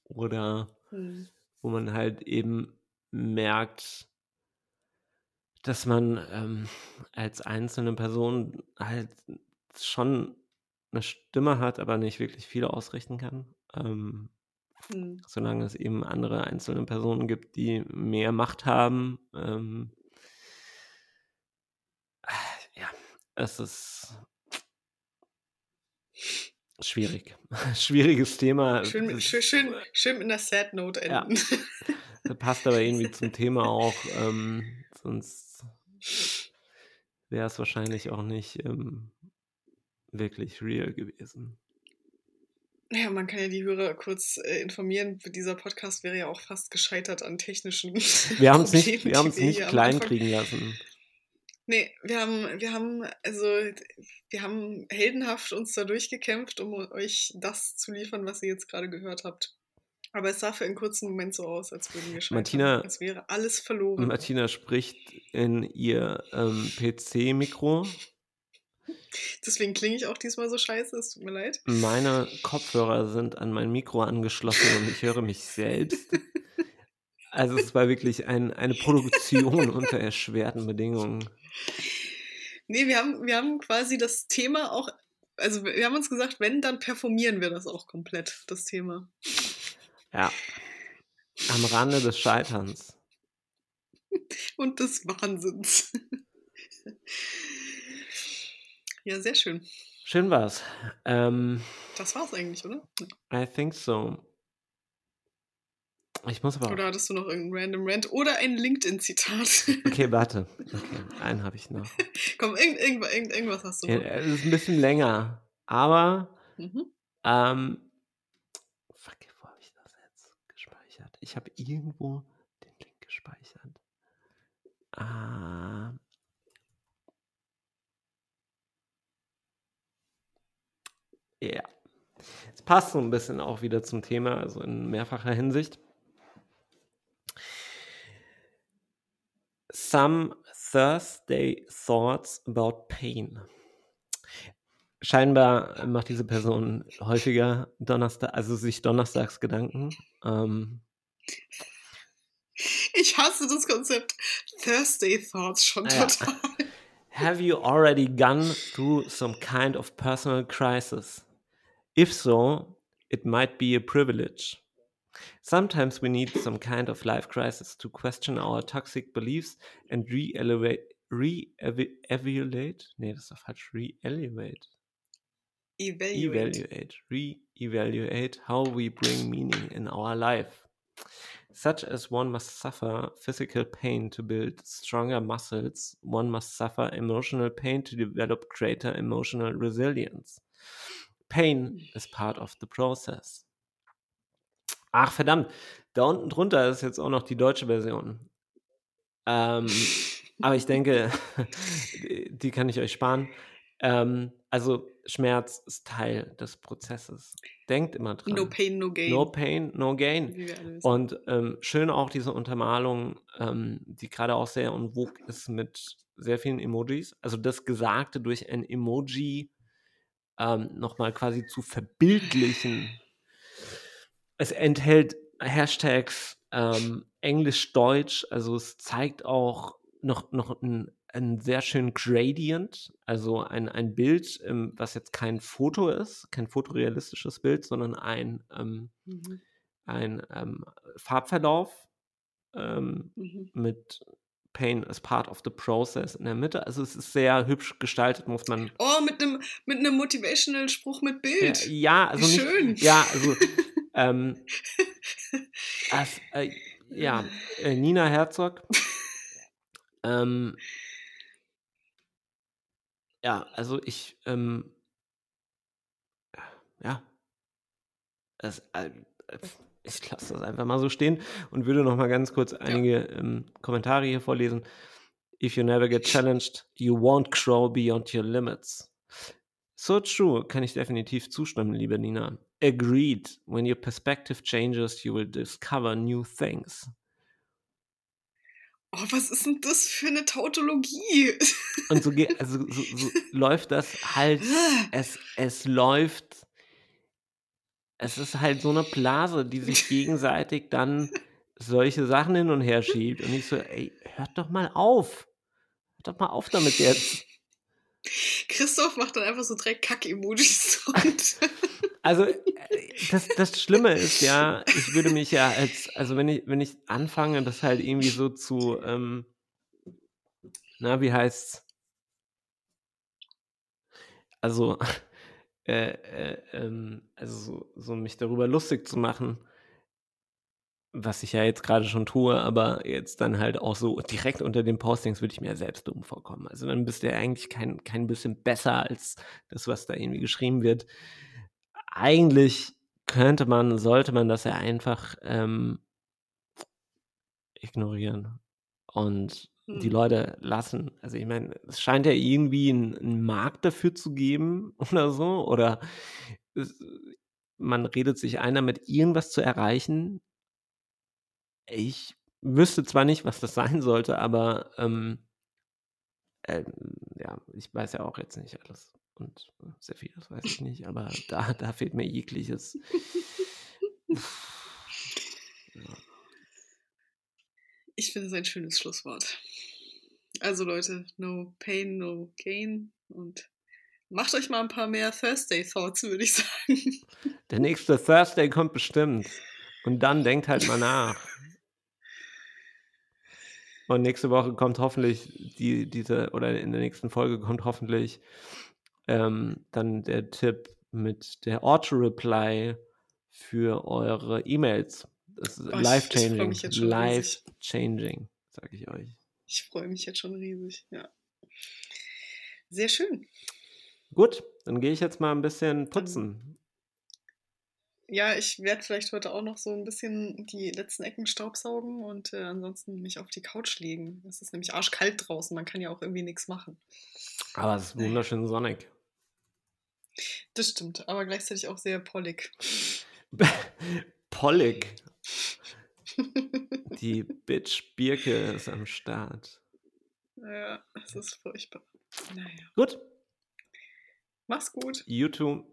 Oder mhm. wo man halt eben merkt, dass man ähm, als einzelne Person halt schon eine Stimme hat, aber nicht wirklich viel ausrichten kann. Ähm, Mhm. Solange es eben andere einzelne Personen gibt, die mehr Macht haben. Ähm, ja, es ist schwierig. Schwieriges Thema. Schön, schön, schön, schön mit einer Sad Note enden. Ja. Passt aber irgendwie zum Thema auch. Ähm, sonst wäre es wahrscheinlich auch nicht ähm, wirklich real gewesen. Ja, man kann ja die Hörer kurz äh, informieren. Dieser Podcast wäre ja auch fast gescheitert an technischen. Wir haben es nicht, wir haben's nicht kleinkriegen lassen. Nee, wir haben, wir haben, also, wir haben heldenhaft uns da durchgekämpft, um euch das zu liefern, was ihr jetzt gerade gehört habt. Aber es sah für einen kurzen Moment so aus, als würden wir scheitern. Martina, als wäre alles verloren. Martina spricht in ihr ähm, PC-Mikro Deswegen klinge ich auch diesmal so scheiße, es tut mir leid. Meine Kopfhörer sind an mein Mikro angeschlossen und ich höre mich selbst. Also es war wirklich ein, eine Produktion unter erschwerten Bedingungen. Nee, wir haben, wir haben quasi das Thema auch, also wir haben uns gesagt, wenn, dann performieren wir das auch komplett, das Thema. Ja. Am Rande des Scheiterns. Und des Wahnsinns. Ja, sehr schön. Schön war's. Ähm, das war's eigentlich, oder? I think so. Ich muss aber. Oder hattest du noch irgendein random Rant oder ein LinkedIn-Zitat? Okay, warte. Okay, einen habe ich noch. Komm, irgend, irgend, irgend, irgendwas hast du noch. Ja, es ist ein bisschen länger, aber. Mhm. Ähm, fuck, wo habe ich das jetzt gespeichert? Ich habe irgendwo den Link gespeichert. Ah, Ja. Es passt so ein bisschen auch wieder zum Thema, also in mehrfacher Hinsicht. Some Thursday Thoughts about Pain. Scheinbar macht diese Person häufiger Donnerstag, also sich donnerstags Gedanken. Ähm, ich hasse das Konzept Thursday Thoughts schon ah, total. Ja. Have you already gone through some kind of personal crisis? If so, it might be a privilege. Sometimes we need some kind of life crisis to question our toxic beliefs and re-evaluate, re-evaluate, nee, das ist falsch, re-evaluate. Evaluate. Evaluate, re-evaluate how we bring meaning in our life. Such as one must suffer physical pain to build stronger muscles, one must suffer emotional pain to develop greater emotional resilience. Pain is part of the process. Ach, verdammt. Da unten drunter ist jetzt auch noch die deutsche Version. Ähm, aber ich denke, die, kann ich euch sparen. Ähm, also Schmerz ist Teil des Prozesses. Denkt immer dran. No pain, no gain. No pain, no gain. Und ähm, schön auch diese Untermalung, ähm, die gerade auch sehr en vogue ist mit sehr vielen Emojis. Also das Gesagte durch ein Emoji ähm, nochmal quasi zu verbildlichen. Es enthält Hashtags ähm, Englisch-Deutsch, also es zeigt auch noch, noch ein, einen sehr schönen Gradient, also ein, ein Bild, ähm, was jetzt kein Foto ist, kein fotorealistisches Bild, sondern ein, ähm, Mhm. ein ähm, Farbverlauf ähm, Mhm. mit Pain as part of the process in der Mitte. Also es ist sehr hübsch gestaltet, muss man. Oh, mit einem mit einem motivational Spruch mit Ja, Bild. ja also Wie nicht. schön. Ja, also ähm, as, äh, ja, äh, Nina Herzog. Ähm, ja, also ich, ähm, ja, es, äh, ich lasse das einfach mal so stehen und würde noch mal ganz kurz einige ähm, Kommentare hier vorlesen. If you never get challenged, you won't grow beyond your limits. So true, kann ich definitiv zustimmen, liebe Nina. Agreed. When your perspective changes, you will discover new things. Oh, was ist denn das für eine Tautologie? Und so, geht, also, so, so läuft das halt, es, es läuft, es ist halt so eine Blase, die sich gegenseitig dann solche Sachen hin und her schiebt. Und ich so, ey, hört doch mal auf. Hört doch mal auf damit jetzt. Christoph macht dann einfach so drei Kack-Emojis Also, äh, das, das Schlimme ist ja, ich würde mich ja als, also wenn ich, wenn ich anfange, das halt irgendwie so zu, ähm, na, wie heißt's? Also, äh, äh, ähm, also so, so mich darüber lustig zu machen, was ich ja jetzt gerade schon tue, aber jetzt dann halt auch so direkt unter den Postings würde ich mir ja selbst dumm vorkommen. Also dann bist du ja eigentlich kein, kein bisschen besser als das, was da irgendwie geschrieben wird. Eigentlich könnte man, sollte man das ja einfach ähm, ignorieren und die Hm. Leute lassen. Also ich meine, es scheint ja irgendwie einen, einen Markt dafür zu geben oder so. Oder es, man redet sich ein, damit irgendwas zu erreichen. Ich wüsste zwar nicht, was das sein sollte, aber ähm, ähm, ja, ich weiß ja auch jetzt nicht alles. Und äh, sehr vieles weiß ich nicht, aber da, da fehlt mir jegliches. Ja. ich finde es ein schönes Schlusswort. Also Leute, no pain, no gain und macht euch mal ein paar mehr Thursday Thoughts, würde ich sagen. Der nächste Thursday kommt bestimmt. Und dann denkt halt mal nach. Und nächste Woche kommt hoffentlich die, diese, oder in der nächsten Folge kommt hoffentlich ähm, dann der Tipp mit der Auto-Reply für eure E-Mails. Das ist Oh, life-changing. Life-changing, sage ich euch. Ich freue mich jetzt schon riesig, ja. Sehr schön. Gut, dann gehe ich jetzt mal ein bisschen putzen. Ja, ich werde vielleicht heute auch noch so ein bisschen die letzten Ecken staubsaugen und äh, ansonsten mich auf die Couch legen. Es ist nämlich arschkalt draußen, man kann ja auch irgendwie nichts machen. Aber es ist wunderschön sonnig. Das stimmt, aber gleichzeitig auch sehr pollig. Pollig. Die Bitch Birke ist am Start. ja, es ist furchtbar. Naja, Gut, mach's gut. YouTube.